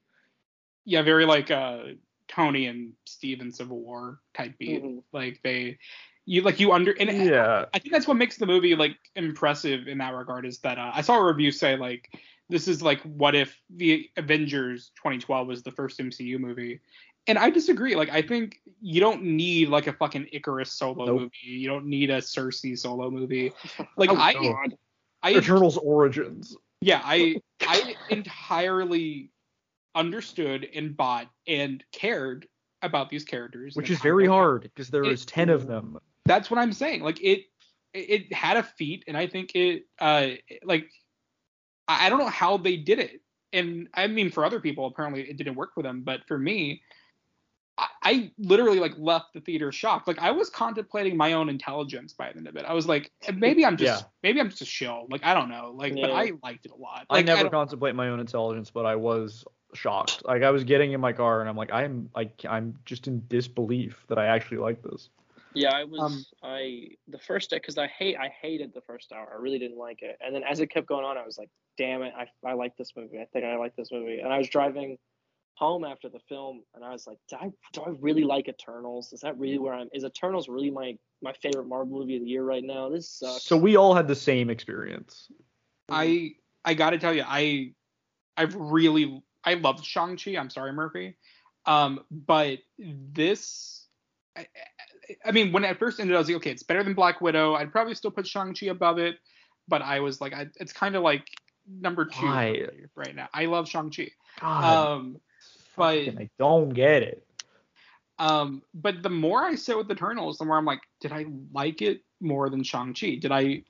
Yeah, very like uh Tony and Steve in Civil War type beat. Mhm. Like they you like you under and Yeah. I think that's what makes the movie like impressive in that regard is that uh, I saw a review say like this is like what if the Avengers 2012 was the first MCU movie. And I disagree. Like I think you don't need like a fucking Ikaris solo Nope. movie. You don't need a Sersi solo movie. Like Oh, I God. I Eternals origins. yeah, I I entirely understood and bought and cared about these characters. Which is very how- hard because there It- is ten of them. That's what I'm saying. Like it it had a feat and I think it uh like I I don't know how they did it. And I mean for other people apparently it didn't work for them, but for me I, I literally like left the theater shocked. Like I was contemplating my own intelligence by the end of it. I was like, maybe I'm just Yeah. maybe I'm just a shill. Like I don't know. Like but I liked it a lot. I never don't- contemplate my own intelligence, but I was shocked. Like I was getting in my car and I'm like, I'm like I'm just in disbelief that I actually like this. Yeah, I was Um, I the first because I hate I hated the first hour. I really didn't like it. And then as it kept going on, I was like, damn it, I I like this movie. I think I like this movie. And I was driving home after the film, and I was like, do I do I really like Eternals? Is that really where I'm? Is Eternals really my my favorite Marvel movie of the year right now? This sucks. So we all had the same experience. I I gotta tell you, I I've really I loved Shang Chi. I'm sorry, Murphy. Um, but this, I, I- I mean, when it first ended, I was like, okay, it's better than Black Widow. I'd probably still put Shang Chi above it, but I was like, I, it's kind of like number two Why? right now. I love Shang Chi. God, Um, but- fucking, I don't get it. Um, but the more I sit with Eternals, the more I'm like, did I like it more than Shang Chi? Did I?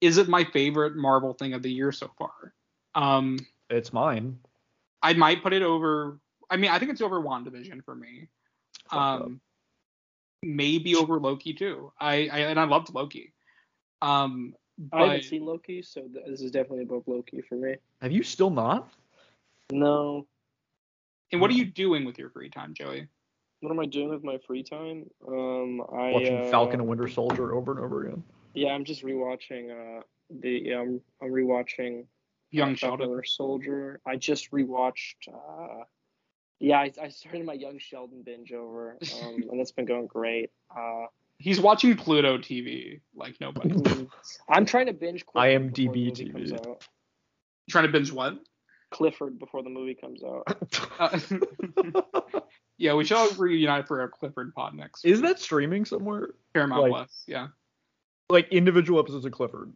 Is it my favorite Marvel thing of the year so far? Um, It's mine. I might put it over. I mean, I think it's over WandaVision for me. Fucked up. Um, maybe over Loki too. I, I and I loved Loki. Um, I haven't but seen Loki, so this is definitely above Loki for me. Have you still not? No. And what are you doing with your free time, Joey? What am I doing with my free time? Um, I Watching uh, Falcon and Winter Soldier over and over again. Yeah, I'm just rewatching. Uh, the yeah, I'm I'm rewatching Young Sheldon. Winter Soldier. I just rewatched. Uh, yeah, I, I started my Young Sheldon binge over, um, and it's been going great. Uh, He's watching Pluto TV like nobody. I'm trying to binge Clifford before the IMDb movie comes TV. out. Trying to binge what? Clifford before the movie comes out. Uh, yeah, we should all reunite for a Clifford pod next. Is that streaming somewhere? Paramount like- Plus? Yeah. Like individual episodes of Clifford.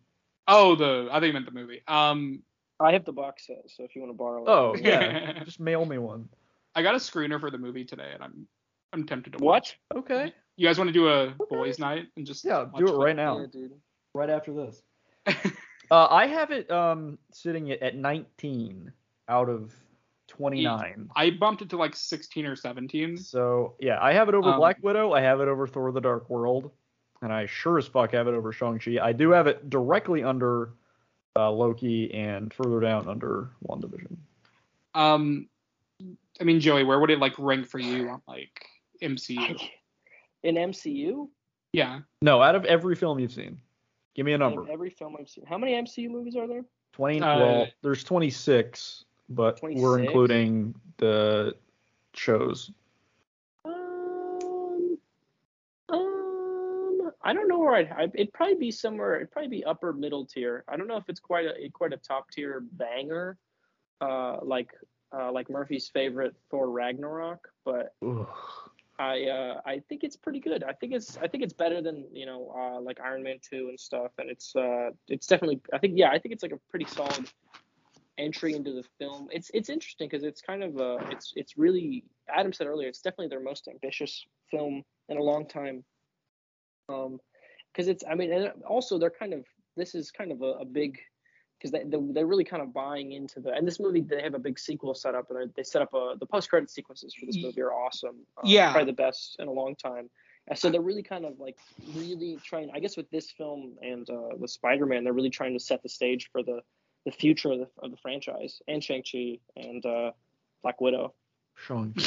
Oh, the I think you meant the movie. Um, I have the box set, so if you want to borrow it. Oh yeah, just mail me one. I got a screener for the movie today, and I'm I'm tempted to What? watch. Okay. You guys want to do a boys' night and just Yeah, watch do it Clifford? right now. Yeah, dude. Right after this. Uh, I have it um sitting at, at 19 out of 29. I bumped it to like 16 or 17. So yeah, I have it over Um, Black Widow. I have it over Thor: The Dark World, and I sure as fuck have it over Shang Chi. I do have it directly under uh, Loki and further down under WandaVision. Um, I mean, Joey, where would it like rank for you on like MCU? In MCU, Yeah, No, out of every film you've seen, give me a Out of number. every film I've seen. How many MCU movies are there? 20. Uh, well, there's 26, but we're including the shows. Um, um, I don't know where I'd. I, it'd probably be somewhere. It'd probably be upper middle tier. I don't know if it's quite a quite a top tier banger, uh, like uh, like Murphy's favorite Thor Ragnarok, but. I uh, I think it's pretty good. I think it's I think it's better than you know uh, like Iron Man two and stuff, and it's uh it's definitely I think yeah I think it's like a pretty solid entry into the film. It's it's interesting because it's kind of uh it's it's really Adam said earlier it's definitely their most ambitious film in a long time. Um, because it's I mean and also they're kind of this is kind of a, a big because they, they they're really kind of buying into the and this movie they have a big sequel set up and they- set up a the post credit sequences for this movie are awesome. Uh, Yeah. probably the best in a long time. And so they're really kind of like really trying. I guess with this film and uh, with Spider-Man, they're really trying to set the stage for the the future of the, of the franchise and Shang Chi and uh, Black Widow. Shang.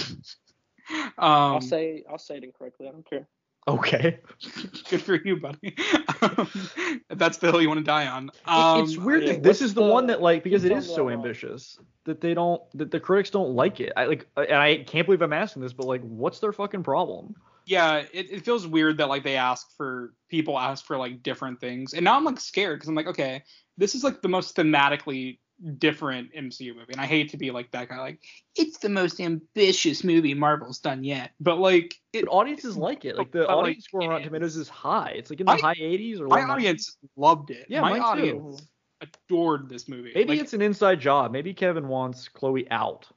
Um, I'll say I'll say it incorrectly. I don't care. Okay. good for you, buddy. Um, if that's the hill you want to die on. Um, it's weird yeah, that this is the, the- one that like because it tell is me so I'm ambitious that they don't that the critics don't like it. I like and I can't believe I'm asking this, but like what's their fucking problem? yeah, it, it feels weird that like they ask for people ask for like different things, and now I'm like scared because I'm like, okay, this is like the most thematically different MCU movie, and I hate to be like that guy, like it's the most ambitious movie Marvel's done yet, but like it, audiences like it. Like the audience score on Rotten. Tomatoes is high. It's like in the My- high 80s or like. my low 90s. audience loved it. Yeah, my mine too. audience adored this movie. Maybe Like, it's an inside job. Maybe Kevin wants Chloe out.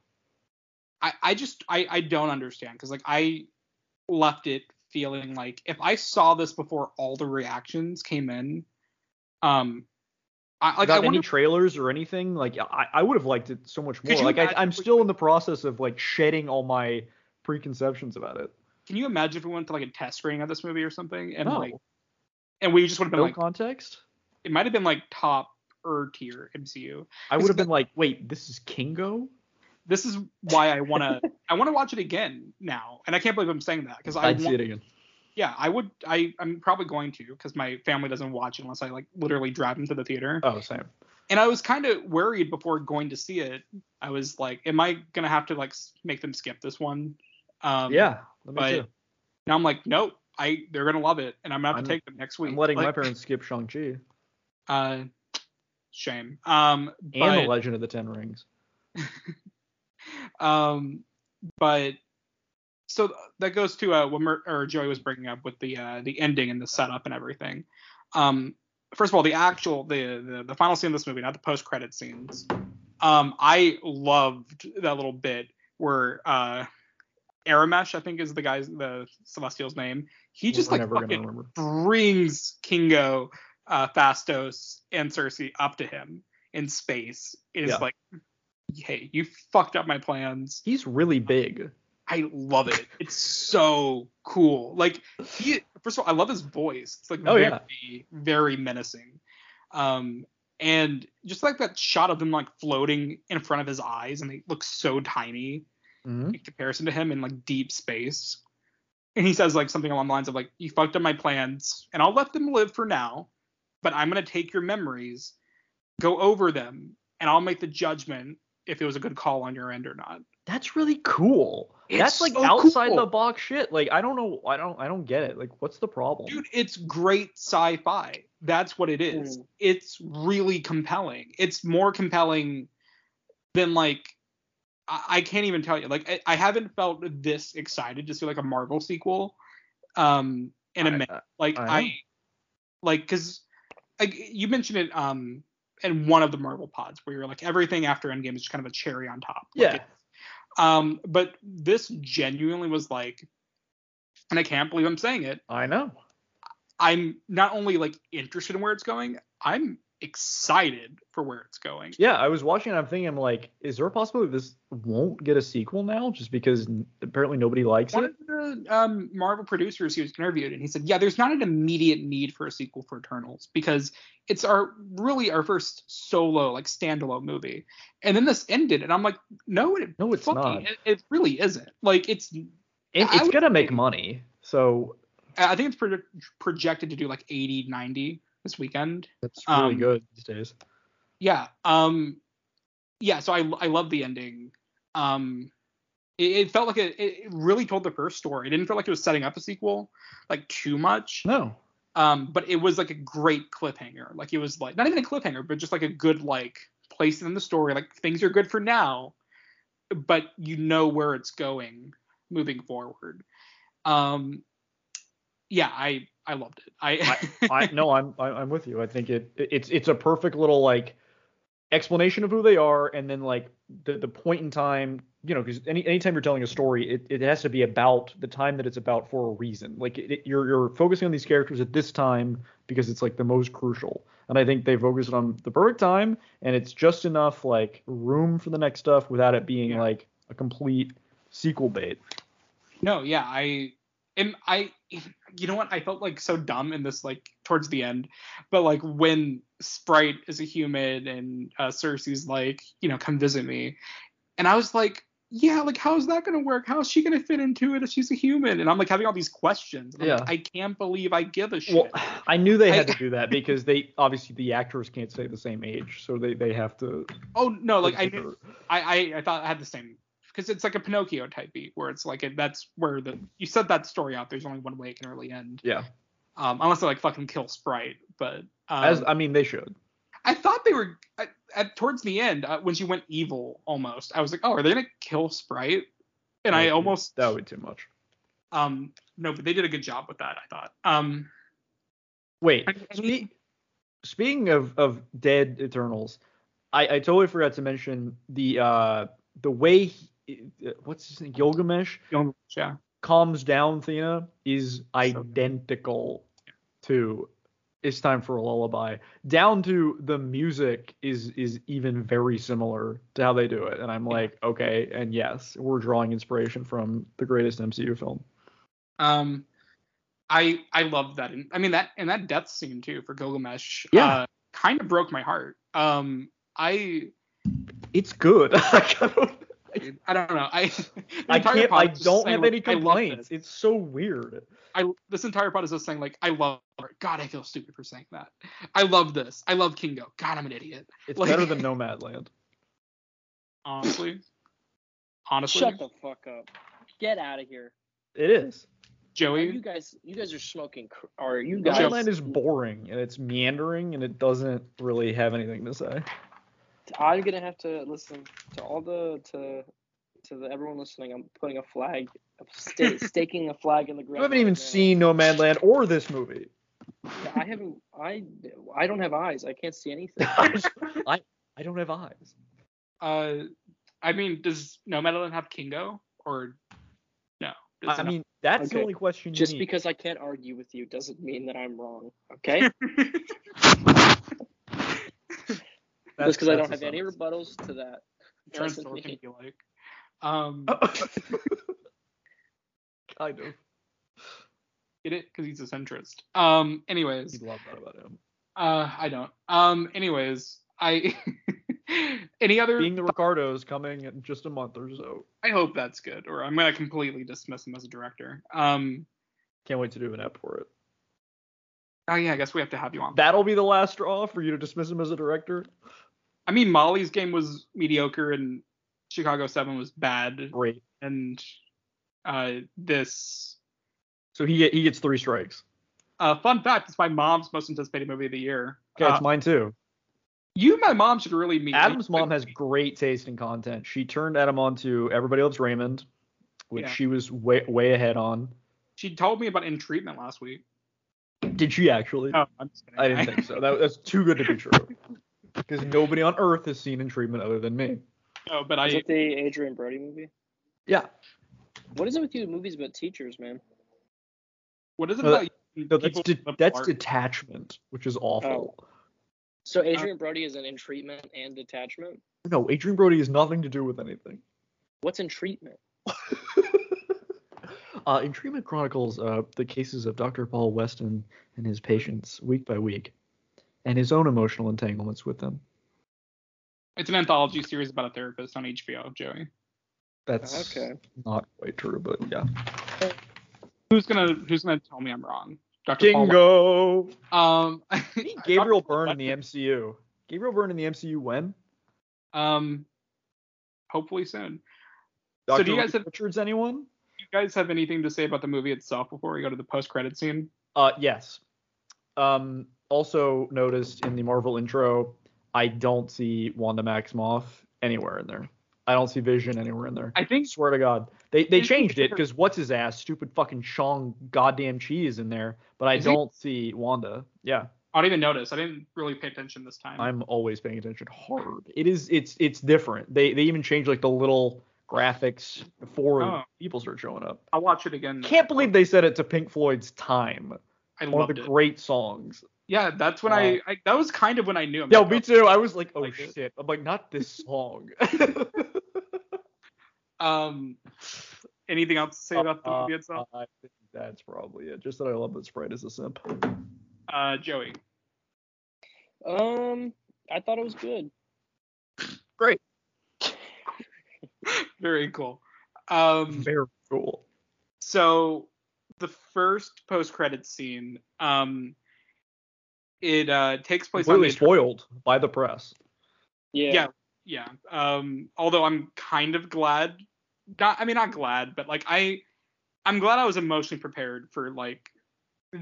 I, I just I, I don't understand because like I left it feeling like if I saw this before all the reactions came in, um, I like I Without wonder, any trailers or anything, like I, I would have liked it so much more. Like I, imagine we- still in the process of like shedding all my preconceptions about it. can you imagine if we went to like a test screening of this movie or something and No. like and we just would have been No like context. it might have been like top er tier MCU. I would have been like, wait, this is Kingo? This is why I wanna I wanna watch it again now, and I can't believe I'm saying that because I I'd see it again. Yeah I would I I'm probably going to because my family doesn't watch unless I like literally drive them to the theater. Oh, same. and I was kind of worried before going to see it. I was like, am I gonna have to like make them skip this one? Um, yeah, let me but too. Now I'm like, nope, I they're gonna love it, and I'm gonna have I'm- take them next week. I'm letting my parents skip Shang Chi uh, shame. Um, and but, the Legend of the Ten Rings. um, but so that goes to uh what Mer- or Joey was bringing up with the uh the ending and the setup and everything. Um, first of all, the actual the the, the final scene of this movie, not the post credit scenes. Um, I loved that little bit where uh Aramesh, I think is the guy's the Celestial's name. He just We're like fucking brings Kingo, uh, Phastos, and Sersi up to him in space. Is Yeah. like, hey, you fucked up my plans. He's really big. I love it. It's so cool. Like he, first of all, I love his voice. It's like Oh, very, yeah. very menacing. Um, and just like that shot of him like floating in front of his eyes, and they look so tiny hmm in comparison to him in like deep space. And he says like something along the lines of like, "You fucked up my plans, and I'll let them live for now, but I'm gonna take your memories, go over them, and I'll make the judgment if it was a good call on your end or not." That's really cool. It's That's like so outside cool. the box shit. Like I don't know. I don't. I don't get it. Like what's the problem? Dude, it's great sci-fi. That's what it is. Mm. It's really compelling. It's more compelling than like I, I can't even tell you. Like I, I haven't felt this excited to see like a Marvel sequel um in a I- minute. Like I. I, like because like you mentioned it um in one of the Marvel pods where you're like everything after Endgame is just kind of a cherry on top. Like, Yeah. Um, but this genuinely was like, and I can't believe I'm saying it. I know. I'm not only like interested in where it's going, I'm excited for where it's going. Yeah, I was watching. and I'm thinking, I'm like, is there a possibility this won't get a sequel now, just because apparently nobody likes One it? of the um, Marvel producers he was interviewed, and he said, "Yeah, there's not an immediate need for a sequel for Eternals because it's our really our first solo like standalone movie." And then this ended, and I'm like, "No, it No, it's fucking- not. It, it really isn't. Like it's It, it's gonna make money, so I think it's pro- projected to do like 80, 90 this weekend. that's really Um, good these days. yeah um yeah so i i love the ending. Um it, it felt like it, it really told the first story. It didn't feel like it was setting up a sequel like too much. No, um but it was like a great cliffhanger. Like it was like not even a cliffhanger but just like a good like place in the story. Like things are good for now but you know where it's going moving forward. Um yeah i i loved it i, I no, I'm I- I'm with you. I think it it's it's a perfect little like explanation of who they are, and then like the the point in time, you know, because any anytime you're telling a story, it, it has to be about the time that it's about for a reason. Like it, it- you're you're focusing on these characters at this time because it's like the most crucial. And I think they focused on the perfect time, and it's just enough like room for the next stuff without it being Yeah. like a complete sequel bait. No, yeah, I and I, you know what? I felt like so dumb in this like towards the end, but like when Sprite is a human and uh, Sersi's like, you know, come visit me, and I was like, yeah, like how's that gonna work? How is she gonna fit into it if she's a human? And I'm like having all these questions. Yeah. like, I can't believe I give a shit. Well, I knew they had I- to do that because they obviously the actors can't stay the same age, so they they have to. oh no, like I knew, I, I I thought I had the same because it's like a Pinocchio type beat where it's like it, that's where the you set that story out. There's only one way it can really end. Yeah, Um, unless they like fucking kill Sprite, but um, as I mean they should. I thought they were at, at towards the end uh, when she went evil almost. I was like, oh, are they gonna kill Sprite? And I That would be- almost that would be too much. um no, but they did a good job with that. I thought. Um, Wait, I- I mean- speaking of of dead Eternals, I I totally forgot to mention the uh the way he, what's his name Gilgamesh yeah. calms down Thena is identical to It's Time for a Lullaby. Down to the music is is even very similar to how they do it. And I'm like, okay, and yes, we're drawing inspiration from the greatest MCU film. Um, I I love that. And I mean that and that death scene too for Gilgamesh. Yeah. Uh, kind of broke my heart. Um, I It's good. Like, I don't, know. I I can't. I don't have like, any complaints. this. It's so weird. I this entire pod is just saying like I love her. God, I feel stupid for saying that. I love this. I love Kingo. God, I'm an idiot. It's Like- better than Nomadland. Honestly. Honestly. Shut the fuck up. Get out of here. It is. Are you guys, you guys are smoking. cr- Are you guys? Nomadland is boring and it's meandering and it doesn't really have anything to say. I'm gonna have to listen to all the to to the, everyone listening. I'm putting a flag, sta- staking a flag in the ground. You haven't even right now. seen Nomadland or this movie. I haven't. I I don't have eyes. I can't see anything. I I don't have eyes. Uh I mean, does Nomadland have Kingo? Or no? Does I it mean, that's the only question you Just need. because I can't argue with you doesn't mean that I'm wrong. Okay? not? Just because I don't have any rebuttals to that. Aaron doesn't Sorkin mean- be like. Um kind of. get it? Because he's a centrist. Um anyways. You'd love that about him. Uh I don't. Um anyways, I any other Being the Ricardos coming in just a month or so. I hope that's good, or I'm gonna completely dismiss him as a director. Um, Can't wait to do an app for it. Oh yeah, I guess we have to have you on. That'll be the last straw for you to dismiss him as a director. I mean, Molly's game was mediocre, and Chicago Seven was bad, Great. and uh, this. So he he gets three strikes. Uh, fun fact: it's my mom's most anticipated movie of the year. Okay, Uh, it's mine too. you, and my mom should really meet. Adam's mom has great taste in content. She turned Adam on to Everybody Loves Raymond, which Yeah. she was way way ahead on. She told me about In Treatment last week. Did she actually? Oh, I'm just kidding. I didn't think so. That, that's too good to be true. Because nobody on Earth has seen in treatment other than me. No, but Is I. it the Adrien Brody movie? Yeah. What is it with you movies about teachers, man? What is it No, about? you No, that's de- that's art? detachment, which is awful. Oh. So Adrien Brody is an in treatment and detachment. No, Adrien Brody has nothing to do with anything. What's in treatment? uh, in treatment chronicles uh, the cases of Dr. Paul Weston and his patients week by week, and his own emotional entanglements with them. It's an anthology series about a therapist on HBO. Joey, That's Okay. not quite true, but yeah. who's gonna Who's gonna tell me I'm wrong? Dr. Paul. Dingo. Um, Gabriel Byrne in the MCU. Gabriel Byrne in the MCU when? Um, hopefully soon. Dr. So do you guys have Richards anyone? You guys have anything to say about the movie itself before we go to the post credit scene? Uh, yes. Um, also noticed in the Marvel intro, I don't see Wanda Maximoff anywhere in there. I don't see Vision anywhere in there. I think swear to God, they they changed it because what's his ass, stupid fucking Shang goddamn cheese in there, but I don't see Wanda. Yeah, I didn't even notice. I didn't really pay attention this time. I'm always paying attention hard. It is it's it's different. They they even changed like the little graphics before Oh. people start showing up. I'll watch it again. Can't believe they said it to Pink Floyd's "Time," I loved it. one of the it. great songs. Yeah, that's when Wow. I, I. That was kind of when I knew. I'm Yo, like, me oh, too. I was like, oh Like it. shit. I'm like, not this song. Um, anything else to say about the Uh, movie itself? I That's probably it. Just that I love that Sprite is a simp. Uh, Joey. Um, I thought it was good. Great. Very cool. Um, Very cool. so the first post credit scene, um, it uh takes place on Completely the spoiled by the press. Yeah. yeah, yeah. Um, although I'm kind of glad. Not, I mean, not glad, but like I, I'm glad I was emotionally prepared for like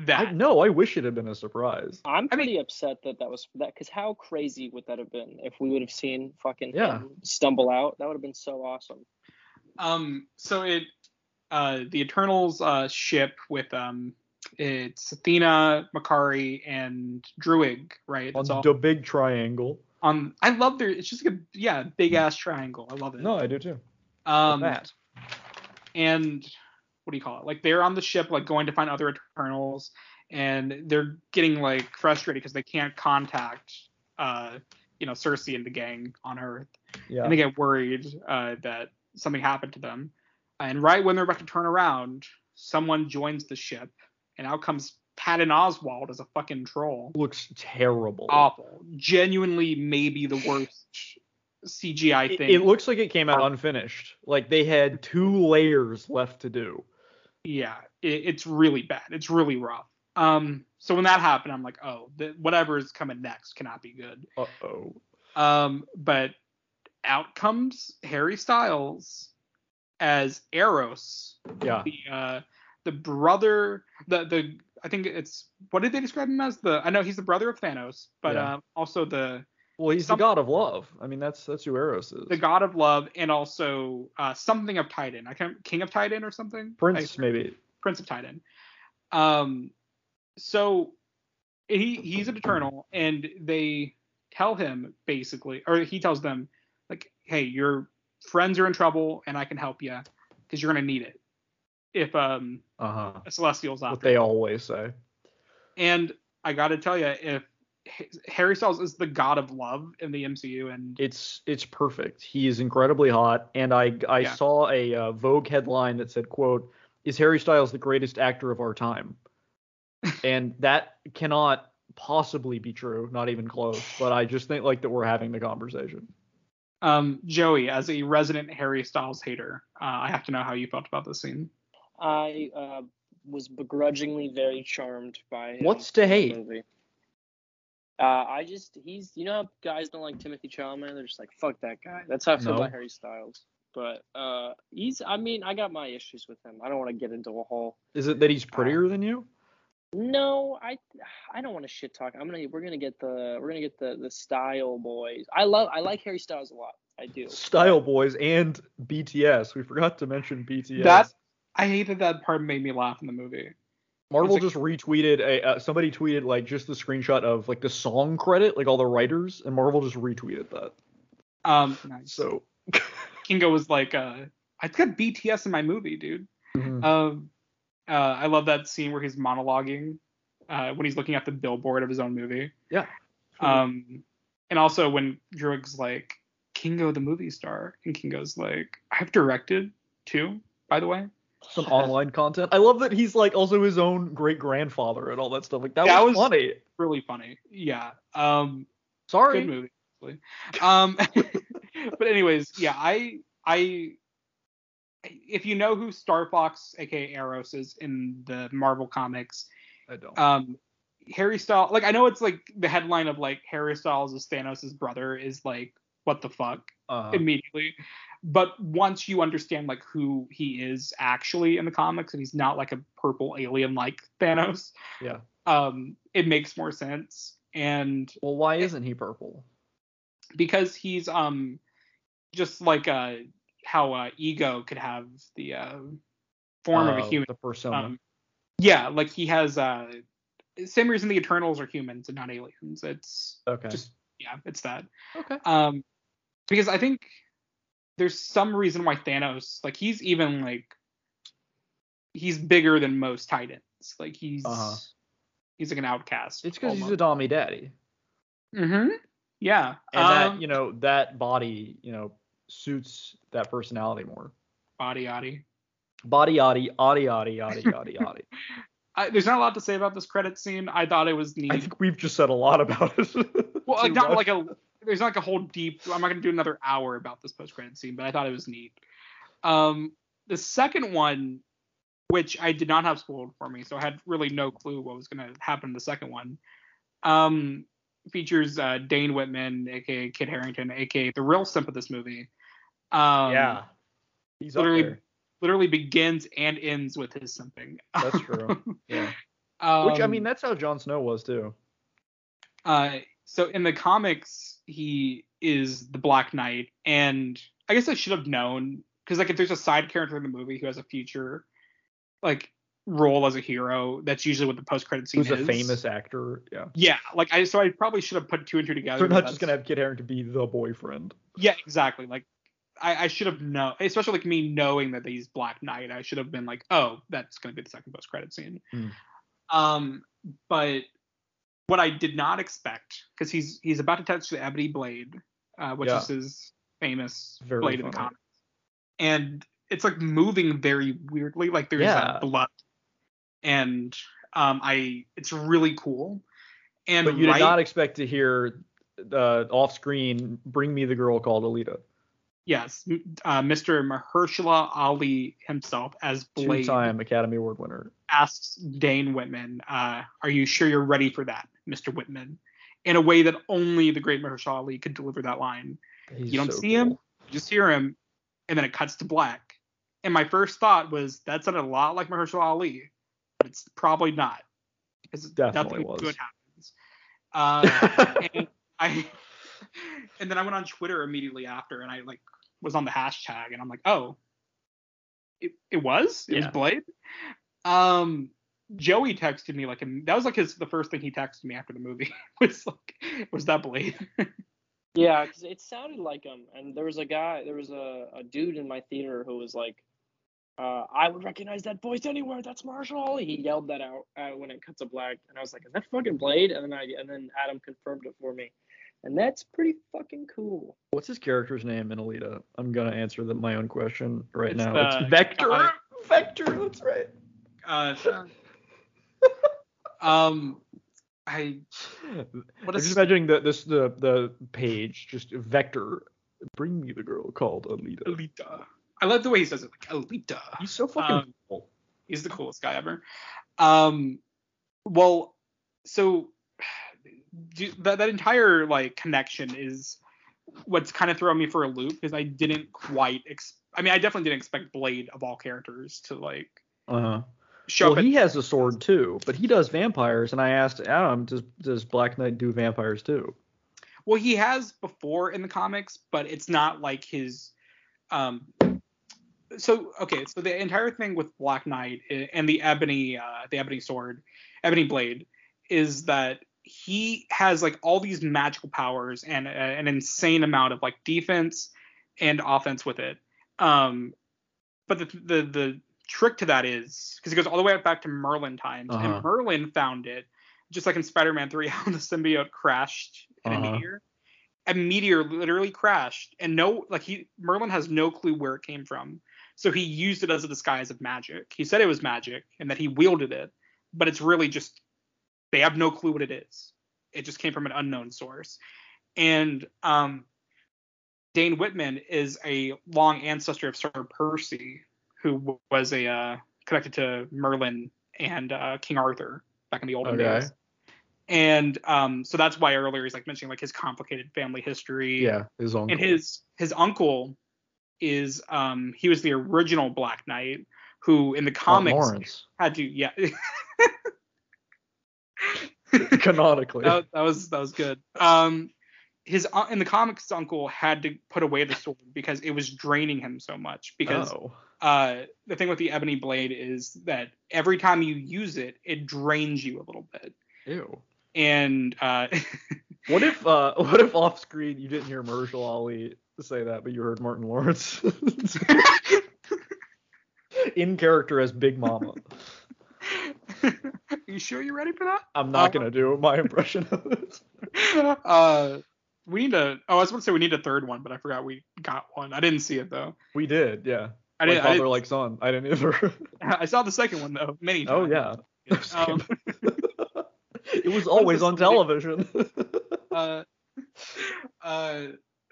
that. I, no, I wish it had been a surprise. I'm I mean- pretty upset that that was that because how crazy would that have been if we would have seen fucking Yeah. him stumble out? That would have been so awesome. Um, so it, uh, the Eternals uh ship with um, it's Athena, Makkari, and Druig, right? On That's all. the big triangle. Um, I love their. It's just like a yeah, big ass triangle. I love it. No, I do too. Um, that. and what do you call it? Like they're on the ship, like going to find other Eternals, and they're getting like frustrated because they can't contact, uh, you know, Sersi and the gang on Earth, Yeah. and they get worried uh, that something happened to them. And right when they're about to turn around, someone joins the ship, and out comes Patton Oswalt as a fucking troll. looks terrible. Awful. Genuinely, maybe the worst CGI It, thing. it looks like it came out unfinished. Like they had two layers left to do. Yeah, it, it's really bad. It's really rough. Um, so when that happened, I'm like, oh, the, whatever is coming next cannot be good. Uh oh. Um, but out comes Harry Styles as Eros, Yeah. the uh, the brother, the the I think it's what did they describe him as? The I know he's the brother of Thanos, but Yeah. um, also the Well, he's Some- the god of love. I mean, that's that's who Eros is. the god of love, and also uh, something of Titan. I can't King of Titan or something. Prince, I- maybe. Prince of Titan. Um, so he he's an Eternal, and they tell him basically, or he tells them like, "Hey, your friends are in trouble, and I can help you because you're gonna need it if um Uh huh. a Celestial's out. What after." they always say. And I gotta tell you, if Harry Styles is the god of love in the MCU, and It's it's perfect. He is incredibly hot, and I I Yeah. saw a uh, Vogue headline that said, "quote Is Harry Styles the greatest actor of our time?" and that cannot possibly be true, not even close. But I just think like that we're having the conversation. um Joey, as a resident Harry Styles hater, uh, I have to know how you felt about this scene. I uh, was begrudgingly very charmed by him What's to hate? movie. Uh, I just he's you know how guys don't like Timothée Chalamet they're just like fuck that guy. That's how I feel No. about Harry Styles. But uh, he's I mean I got my issues with him. I don't want to get into a whole. Is it that he's prettier than you? No, I I don't want to shit talk. I'm gonna we're gonna get the we're gonna get the the style boys. I love I like Harry Styles a lot. I do. Style Boys and BTS. We forgot to mention BTS. That I hated that part made me laugh in the movie. Marvel It's just retweeted a uh, somebody tweeted like just the screenshot of like the song credit, like all the writers, and Marvel just retweeted that. Um, nice. So Kingo was like, uh, I got BTS in my movie, dude. mhm. Um, uh, I love that scene where he's monologuing uh, when he's looking at the billboard of his own movie. yeah, Um, and also when Druig's like, Kingo the movie star, and Kingo's like, I've directed too, by the way. Some online content. I love that he's like also his own great grandfather and all that stuff. Like that, That was, was- funny. Really funny. Yeah. Um, Sorry. good movie. Um, but anyways, yeah, I I if you know who Star Fox, aka Eros, is in the Marvel comics, I don't. um, Harry Styles, like I know it's like the headline of like Harry Styles is Thanos' brother is like what the fuck Uh, immediately, but once you understand like who he is actually in the comics and he's not like a purple alien like Thanos, yeah. um, it makes more sense and Well, why isn't he purple? because he's um just like uh how uh ego could have the uh form of a Uh, human The persona. um yeah like he has uh same reason the eternals are humans and not aliens it's okay. just yeah it's that okay. um because i think there's some reason why thanos like he's even like he's bigger than most titans like he's Uh-huh. he's like an outcast It's because he's a dommy daddy, mm-hmm yeah and um, that you know that body you know suits that personality more. body yaddy Body yaddy, yaddy, yaddy, yaddy, yaddy, yaddy. I, there's not a lot to say about this credit scene. I thought it was neat. I think we've just said a lot about it. well, like not much. like a there's not like a whole deep. I'm not gonna do another hour about this post credit scene, but I thought it was neat. Um, the second one, which I did not have spoiled for me, so I had really no clue what was gonna happen in the second one. Um, features uh, Dane Whitman, aka Kit Harington, aka the real simp of this movie. Um, yeah. He's literally- literally begins and ends with his simping. That's true. Yeah. um, Which I mean, that's how Jon Snow was too. Uh, so in the comics, he is the Black Knight, and I guess I should have known because like if there's a side character in the movie who has a future like role as a hero, that's usually what the post credit scene Who's is. a famous actor. Yeah. Yeah, like I so I probably should have put two and two together. They're not just gonna have Kit Harington be the boyfriend. Yeah, exactly. Like I, I should have known, especially like me knowing that he's Black Knight. I should have been like, oh, that's gonna be the second post credit scene. Hmm. Um, but what I did not expect, because he's he's about to touch the ebony blade, uh, which Yeah. is his famous Very blade in the comics, and it's like moving very weirdly, like there's Yeah. uh, blood, and um, I it's really cool. And But you right, did not expect to hear uh, off screen "Bring Me the Girl Called Alita." Yes, uh, Mr. Mahershala Ali himself as Blade Two-time Academy Award winner. asks Dane Whitman, uh, "Are you sure you're ready for that, Mr. Whitman?" In a way that only the great Mahershala Ali could deliver that line. He's you don't so see him, you just hear him, and then it cuts to black. And my first thought was that sounded a lot like Mahershala Ali, but it's probably not because Definitely nothing was. good happens. Uh, and I and then I went on Twitter immediately after, and I like was on the hashtag, and I'm like, oh, it, it was it was Yeah. Blade. Um, Joey texted me like, that was like his the first thing he texted me after the movie was like, was that Blade? Yeah, 'cause it sounded like him. And there was a guy, there was a, a dude in my theater who was like, uh, I would recognize that voice anywhere. That's Marshall He yelled that out uh, when it cuts to black, and I was like, "Is that fucking Blade?" And then I and then Adam confirmed it for me, and that's pretty fucking cool. What's his character's name in Alita? I'm gonna answer the, my own question right It's now. the- it's Vector. uh, Vector. That's right. Uh, um, I What a I'm just imagining the this the the page just Vector. Bring me the girl called Alita. Alita. I love the way he says it, like Alita. He's so fucking Um, cool. He's the coolest guy ever. Um, well, so do, that that entire like connection is what's kind of throwing me for a loop because I didn't quite. Ex- I mean, I definitely didn't expect Blade of all characters to like Uh-huh. Well, he has a sword too, but he does vampires. And I asked Adam, does does Black Knight do vampires too? well, he has before in the comics, but it's not like his. Um, so okay, so the entire thing with Black Knight and the ebony, uh, the ebony sword, ebony blade, is that he has like all these magical powers and uh, an insane amount of like defense and offense with it. Um, but the the the trick to that is because it goes all the way back to Merlin times, Uh-huh. and Merlin found it just like in Spider-Man 3, how the symbiote crashed in Uh-huh. a meteor. A meteor literally crashed, and no, like he Merlin has no clue where it came from. So he used it as a disguise of magic. He said it was magic and that he wielded it, but it's really just they have no clue what it is. It just came from an unknown source. And um, Dane Whitman is a long ancestor of Sir Percy, who was a uh, connected to Merlin and uh, King Arthur back in the olden Okay. days. And um, so that's why earlier he's like mentioning like his complicated family history. Yeah, his uncle. And his his uncle is um he was the original Black Knight who in the comics had to yeah canonically. that, that was that was good. Um, his uh, in the comics, his uncle had to put away the sword because it was draining him so much. Because oh. Uh, the thing with the ebony blade is that every time you use it, it drains you a little bit. Ew. And uh, What if uh what if off screen you didn't hear Mahershala Ali say that, but you heard Martin Lawrence in character as Big Mama? are you sure you're ready for that? I'm not Uh, gonna do my impression of it. uh, we need a. Oh, I was to say we need a third one, but I forgot we got one. I didn't see it though. We did, yeah. I didn't. I, father didn't like son. I didn't either. I saw the second one though many oh yeah. Um, it was always on television. uh, uh,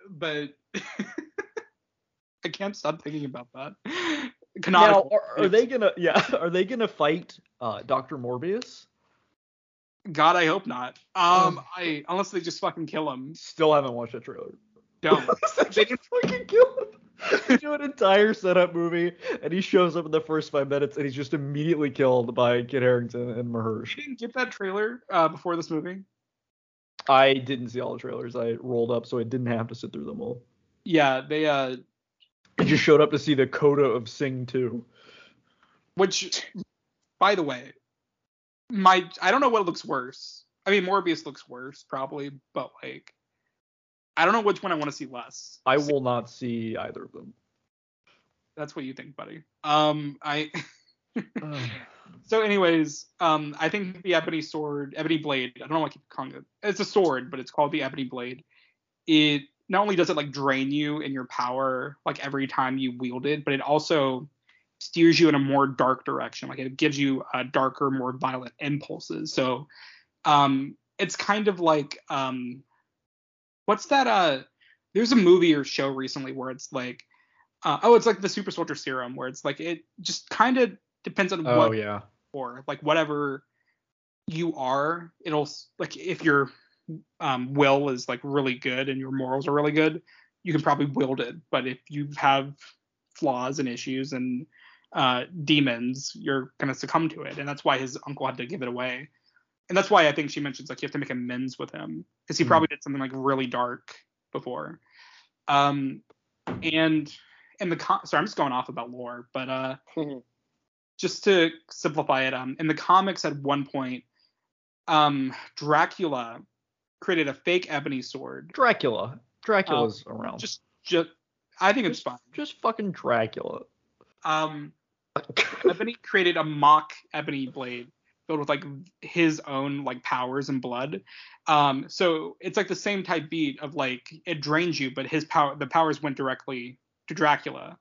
but I can't stop thinking about that. now, are, are they gonna? Yeah, are they gonna fight uh, Doctor Morbius? God, I hope not. Um, Oh. I unless they just fucking kill him. Still haven't watched that trailer. Don't. they just fucking kill him. They do an entire setup movie, and he shows up in the first five minutes, and he's just immediately killed by Kit Harington and Mahersh. You didn't get that trailer uh, before this movie. I didn't see all the trailers. I rolled up, so I didn't have to sit through them all. Yeah, they uh, I just showed up to see the coda of Sing 2. which, by the way, my I don't know what looks worse. I mean, Morbius looks worse probably, but like, I don't know which one I want to see less. I will not see either of them. That's what you think, buddy. Um, I. So, anyways, um, I think the ebony sword, ebony blade. I don't know why I keep calling it. It's a sword, but it's called the ebony blade. It not only does it like drain you in your power like every time you wield it, but it also steers you in a more dark direction. Like it gives you uh, darker, more violent impulses. So, um, it's kind of like um, what's that? Uh, there's a movie or show recently where it's like, uh, oh, it's like the super soldier serum, where it's like it just kind of depends on oh, what yeah. or like whatever you are it'll like if your um, will is like really good and your morals are really good you can probably wield it but if you have flaws and issues and uh, demons you're gonna succumb to it and that's why his uncle had to give it away and that's why i think she mentions like you have to make amends with him because he Mhm. probably did something like really dark before um and and the con- sorry i'm just going off about lore but uh just to simplify it, um, in the comics at one point, um, Dracula created a fake ebony sword. Dracula. Dracula's around. Oh, Just, just, I think it's fine. just fucking Dracula. Um, Ebony created a mock ebony blade filled with like his own like powers and blood. Um, so it's like the same type beat of like it drains you, but his power, the powers went directly to Dracula.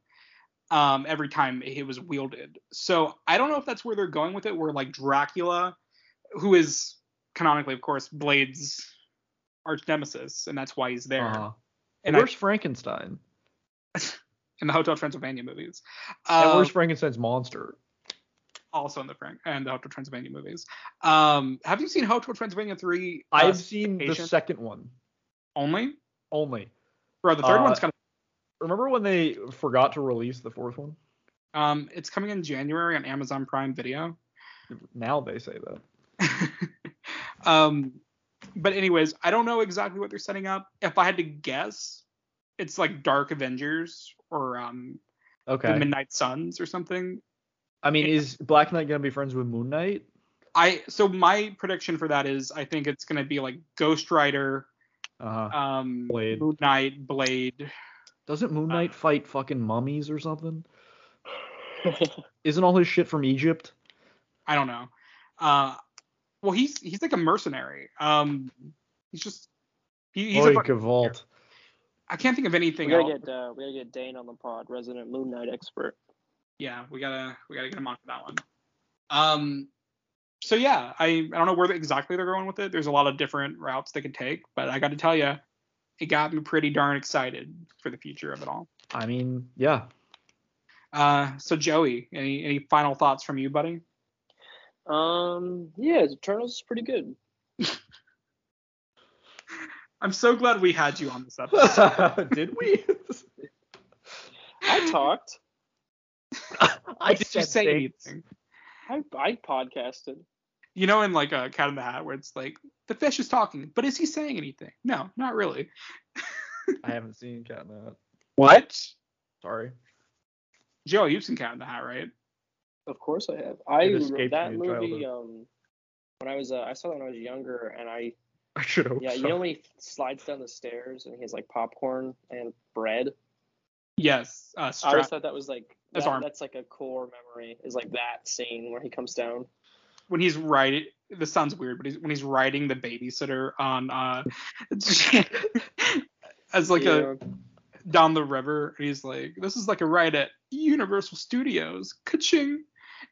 Um, every time it was wielded. So I don't know if that's where they're going with it, where like Dracula, who is canonically, of course, Blade's arch nemesis, and that's why he's there. Uh-huh. And I- where's Frankenstein? in the Hotel Transylvania movies. and Um, where's Frankenstein's monster? Also in the Frank and the Hotel Transylvania movies. Um, have you seen Hotel Transylvania three? uh, I've seen the second one only. only. Bro, the third Uh, one's kind of. Remember when they forgot to release the fourth one? Um, it's coming in January on Amazon Prime Video. Now they say that. um, but anyways, I don't know exactly what they're setting up. If I had to guess, it's like Dark Avengers or um, Okay. the Midnight Suns or something. I mean, is Black Knight gonna be friends with Moon Knight? I so my prediction for that is I think it's gonna be like Ghost Rider, Uh huh. um, Blade. Moon Knight, Blade. Doesn't Moon uh, Knight fight fucking mummies or something? Isn't all his shit from Egypt? I don't know. Uh, well, he's he's like a mercenary. Um, he's just he, he's Oy, a, fucking- Gavalt. I can't think of anything. we anything gotta else. get uh, we gotta get Dane on the pod, resident Moon Knight expert. Yeah, we gotta we gotta get him on for that one. Um, so yeah, I I don't know where exactly they're going with it. There's a lot of different routes they could take, but I got to tell you, it got me pretty darn excited for the future of it all. I mean, yeah. Uh, so Joey, any any final thoughts from you, buddy? Um, yeah, Eternals is pretty good. I'm so glad we had you on this episode. Did we? I talked. I Did you say things. anything? I I podcasted. You know, in like a Cat in the Hat, where it's like the fish is talking, but is he saying anything? No, not really. I haven't seen Cat in the Hat. What? Sorry. Joe, you've seen Cat in the Hat, right? Of course I have. I It that movie childhood. um when I was uh, I saw that when I was younger and I I should hope yeah so. you know when he slides down the stairs and he has like popcorn and bread. Yes. Uh, I Stra- always thought that was like His that, arm. that's like a core memory is like that scene where he comes down. when he's riding. This sounds weird, but he's, when he's riding the babysitter on uh, as like a down the river, and he's like, "This is like a ride at Universal Studios, ka-ching!"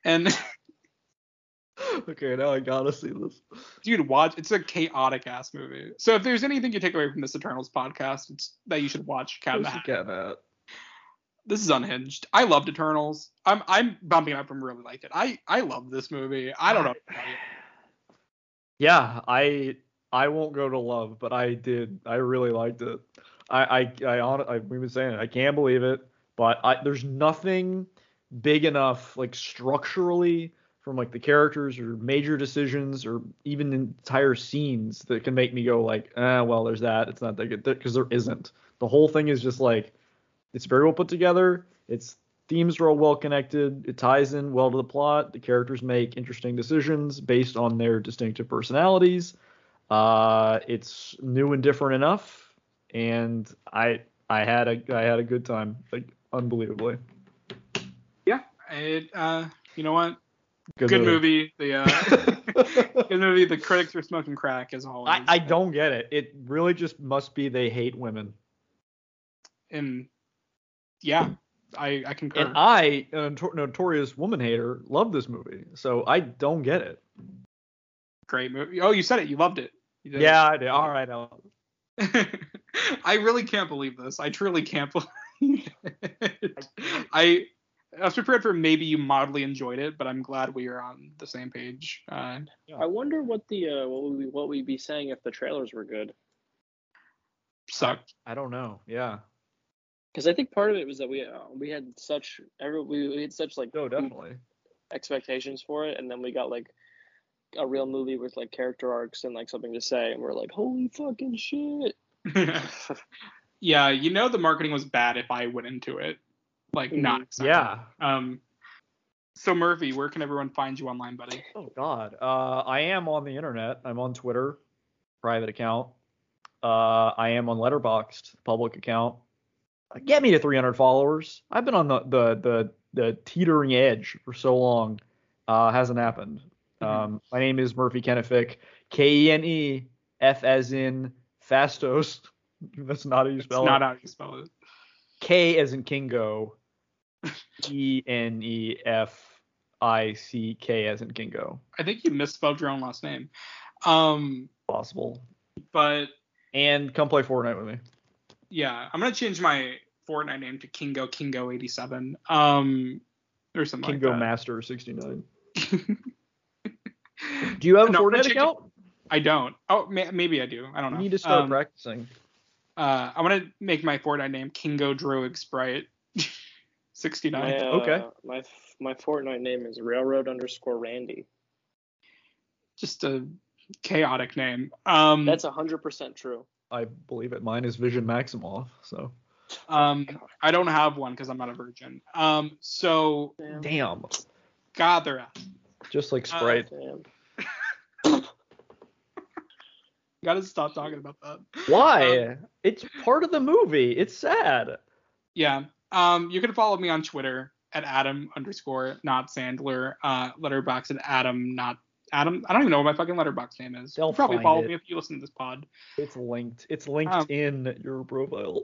And okay, now I gotta see this. dude, watch. It's a chaotic ass movie. So if there's anything you take away from this Eternals podcast, it's that you should watch Cat in the Where's Hat. the cat hat? This is unhinged. I loved Eternals. I'm I'm bumping up from really liked it. I I love this movie. I don't know. Yeah, I I won't go to love, but I did. I really liked it. I I I, on, I we've been saying it. I can't believe it, but I there's nothing big enough like structurally from like the characters or major decisions or even entire scenes that can make me go like, eh, well, there's that. It's not that good because there isn't. The whole thing is just like it's very well put together. Its themes are all well connected. It ties in well to the plot. The characters make interesting decisions based on their distinctive personalities. Uh, it's new and different enough, and I I had a I had a good time, like unbelievably. Yeah. It uh you know what? Good movie. The uh good movie. The critics are smoking crack as always. I, I don't get it. It really just must be they hate women. and yeah, I I concur. And I, a notorious woman hater, love this movie. So I don't get it. Great movie. Oh, you said it. You loved it. You did. Yeah, I did. All right. I'll- I really can't believe this. I truly can't believe it. I I was prepared for maybe you mildly enjoyed it, but I'm glad we are on the same page. Uh, I wonder what the uh, what would we what we'd be saying if the trailers were good. sucked. I don't know. Yeah. Because I think part of it was that we uh, we had such every we, we had such like No, definitely. expectations for it, and then we got like a real movie with like character arcs and like something to say, and we're like, holy fucking shit. yeah, you know the marketing was bad if I went into it like not excited. Yeah. Um. So Murphy, where can everyone find you online, buddy? Oh God. Uh, I am on the internet. I'm on Twitter, private account. Uh, I am on Letterboxd, public account. Uh, Get me to 300 followers. I've been on the the the, the teetering edge for so long. Uh, hasn't happened. Mhm. Um, my name is Murphy Kenefick. K E N E F as in Phastos. That's not how you spell it. Not how you spell it. K as in Kingo. E N E F I C K as in Kingo. I think you misspelled your own last name. Um, Possible. but And come play Fortnite with me. Yeah, I'm gonna change my Fortnite name to Kingo Kingo 87. Um, or something Kingo like Master 69. Do you have a No, Fortnite change account? I don't. Oh, may- maybe I do. I don't know. You need to start Um, practicing. Uh, I'm gonna make my Fortnite name Kingo Druig Sprite 69. My, uh, Okay. My f- my Fortnite name is railroad underscore Randy. Just a chaotic name. Um, That's hundred percent true. I believe it. Mine is Vision Maximoff. So um, I don't have one because I'm not a virgin. Um, so Damn. damn, God, they're out. just like Uh, Sprite. Damn. Gotta stop talking about that. Why? it's part of the movie. It's sad. Yeah. Um, you can follow me on Twitter at Adam underscore not Sandler. Uh, Letterboxd at Adam not Adam. I don't even know what my fucking Letterboxd name is. They'll You'll probably follow it. me if you listen to this pod. It's linked. It's linked Um, in your profile.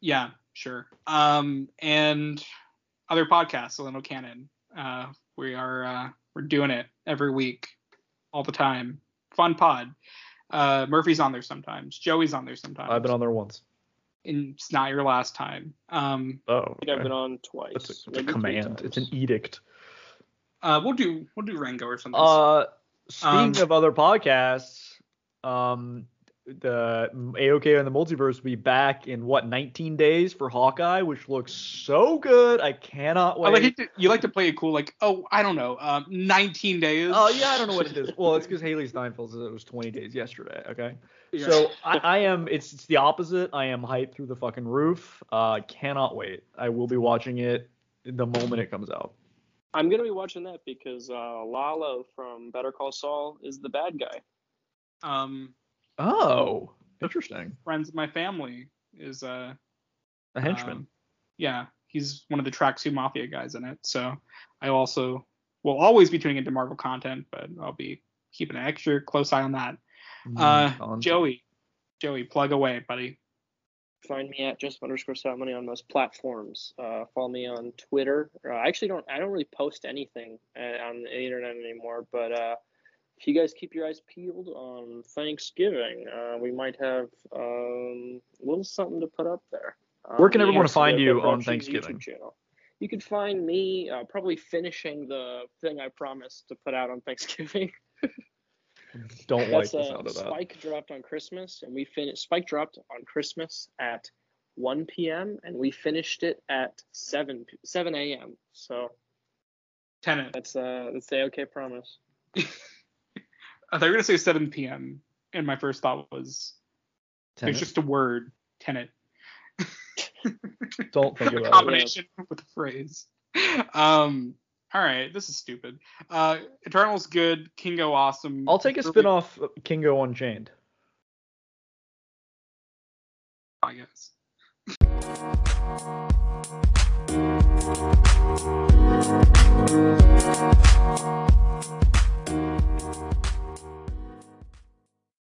Yeah, sure. Um, and other podcasts, Zillennial Canon. Uh, we are uh, we're doing it every week, all the time. Fun pod. Uh, Murphy's on there sometimes. Joey's on there sometimes. I've been on there once. And it's not your last time. Um, Oh, I think I've been on twice. That's a, it's a command. It's an edict. Uh, we'll do we'll do Rango or something. Uh, speaking Um, of other podcasts, um, the AOK and the Multiverse will be back in what 19 days for Hawkeye, which looks so good. I cannot I wait. like to, you like to play it cool, like oh I don't know, um, 19 days. Oh yeah, I don't know what it is. Well, it's because Hailee Steinfeld said it was 20 days yesterday. Okay, Yeah. so I, I am. It's, it's the opposite. I am hyped through the fucking roof. Uh, cannot wait. I will be watching it the moment it comes out. I'm gonna be watching that because uh, Lalo from Better Call Saul is the bad guy. um, Oh, interesting. friends of my family is uh A henchman. Um, yeah, he's one of the Tracksuit Mafia guys in it. So I also will always be tuning into Marvel content, but I'll be keeping an extra close eye on that. Uh, Mm, Joey, Joey, plug away, buddy. Find me at just underscore Stout Money on most platforms. Uh, follow me on Twitter. Uh, I actually don't. I don't really post anything uh, on the internet anymore. But uh, if you guys keep your eyes peeled on Thanksgiving, uh, we might have um, a little something to put up there. Where can Um, everyone find you on Thanksgiving? Channel. You can find me uh, probably finishing the thing I promised to put out on Thanksgiving. Don't like That's the uh, sound of that. Spike dropped on Christmas, and we finished. Spike dropped on Christmas at 1 p.m. and we finished it at 7 p- 7 a.m. So Tenant. that's uh that's the okay promise. I thought you were gonna say 7 p.m. And my first thought was Tenet? it's just a word, tenant. Don't think a about it. combination with a phrase. Um, all right, this is stupid. Uh, Eternal's good, Kingo awesome. I'll take a really... spin-off Kingo Unchained. I guess.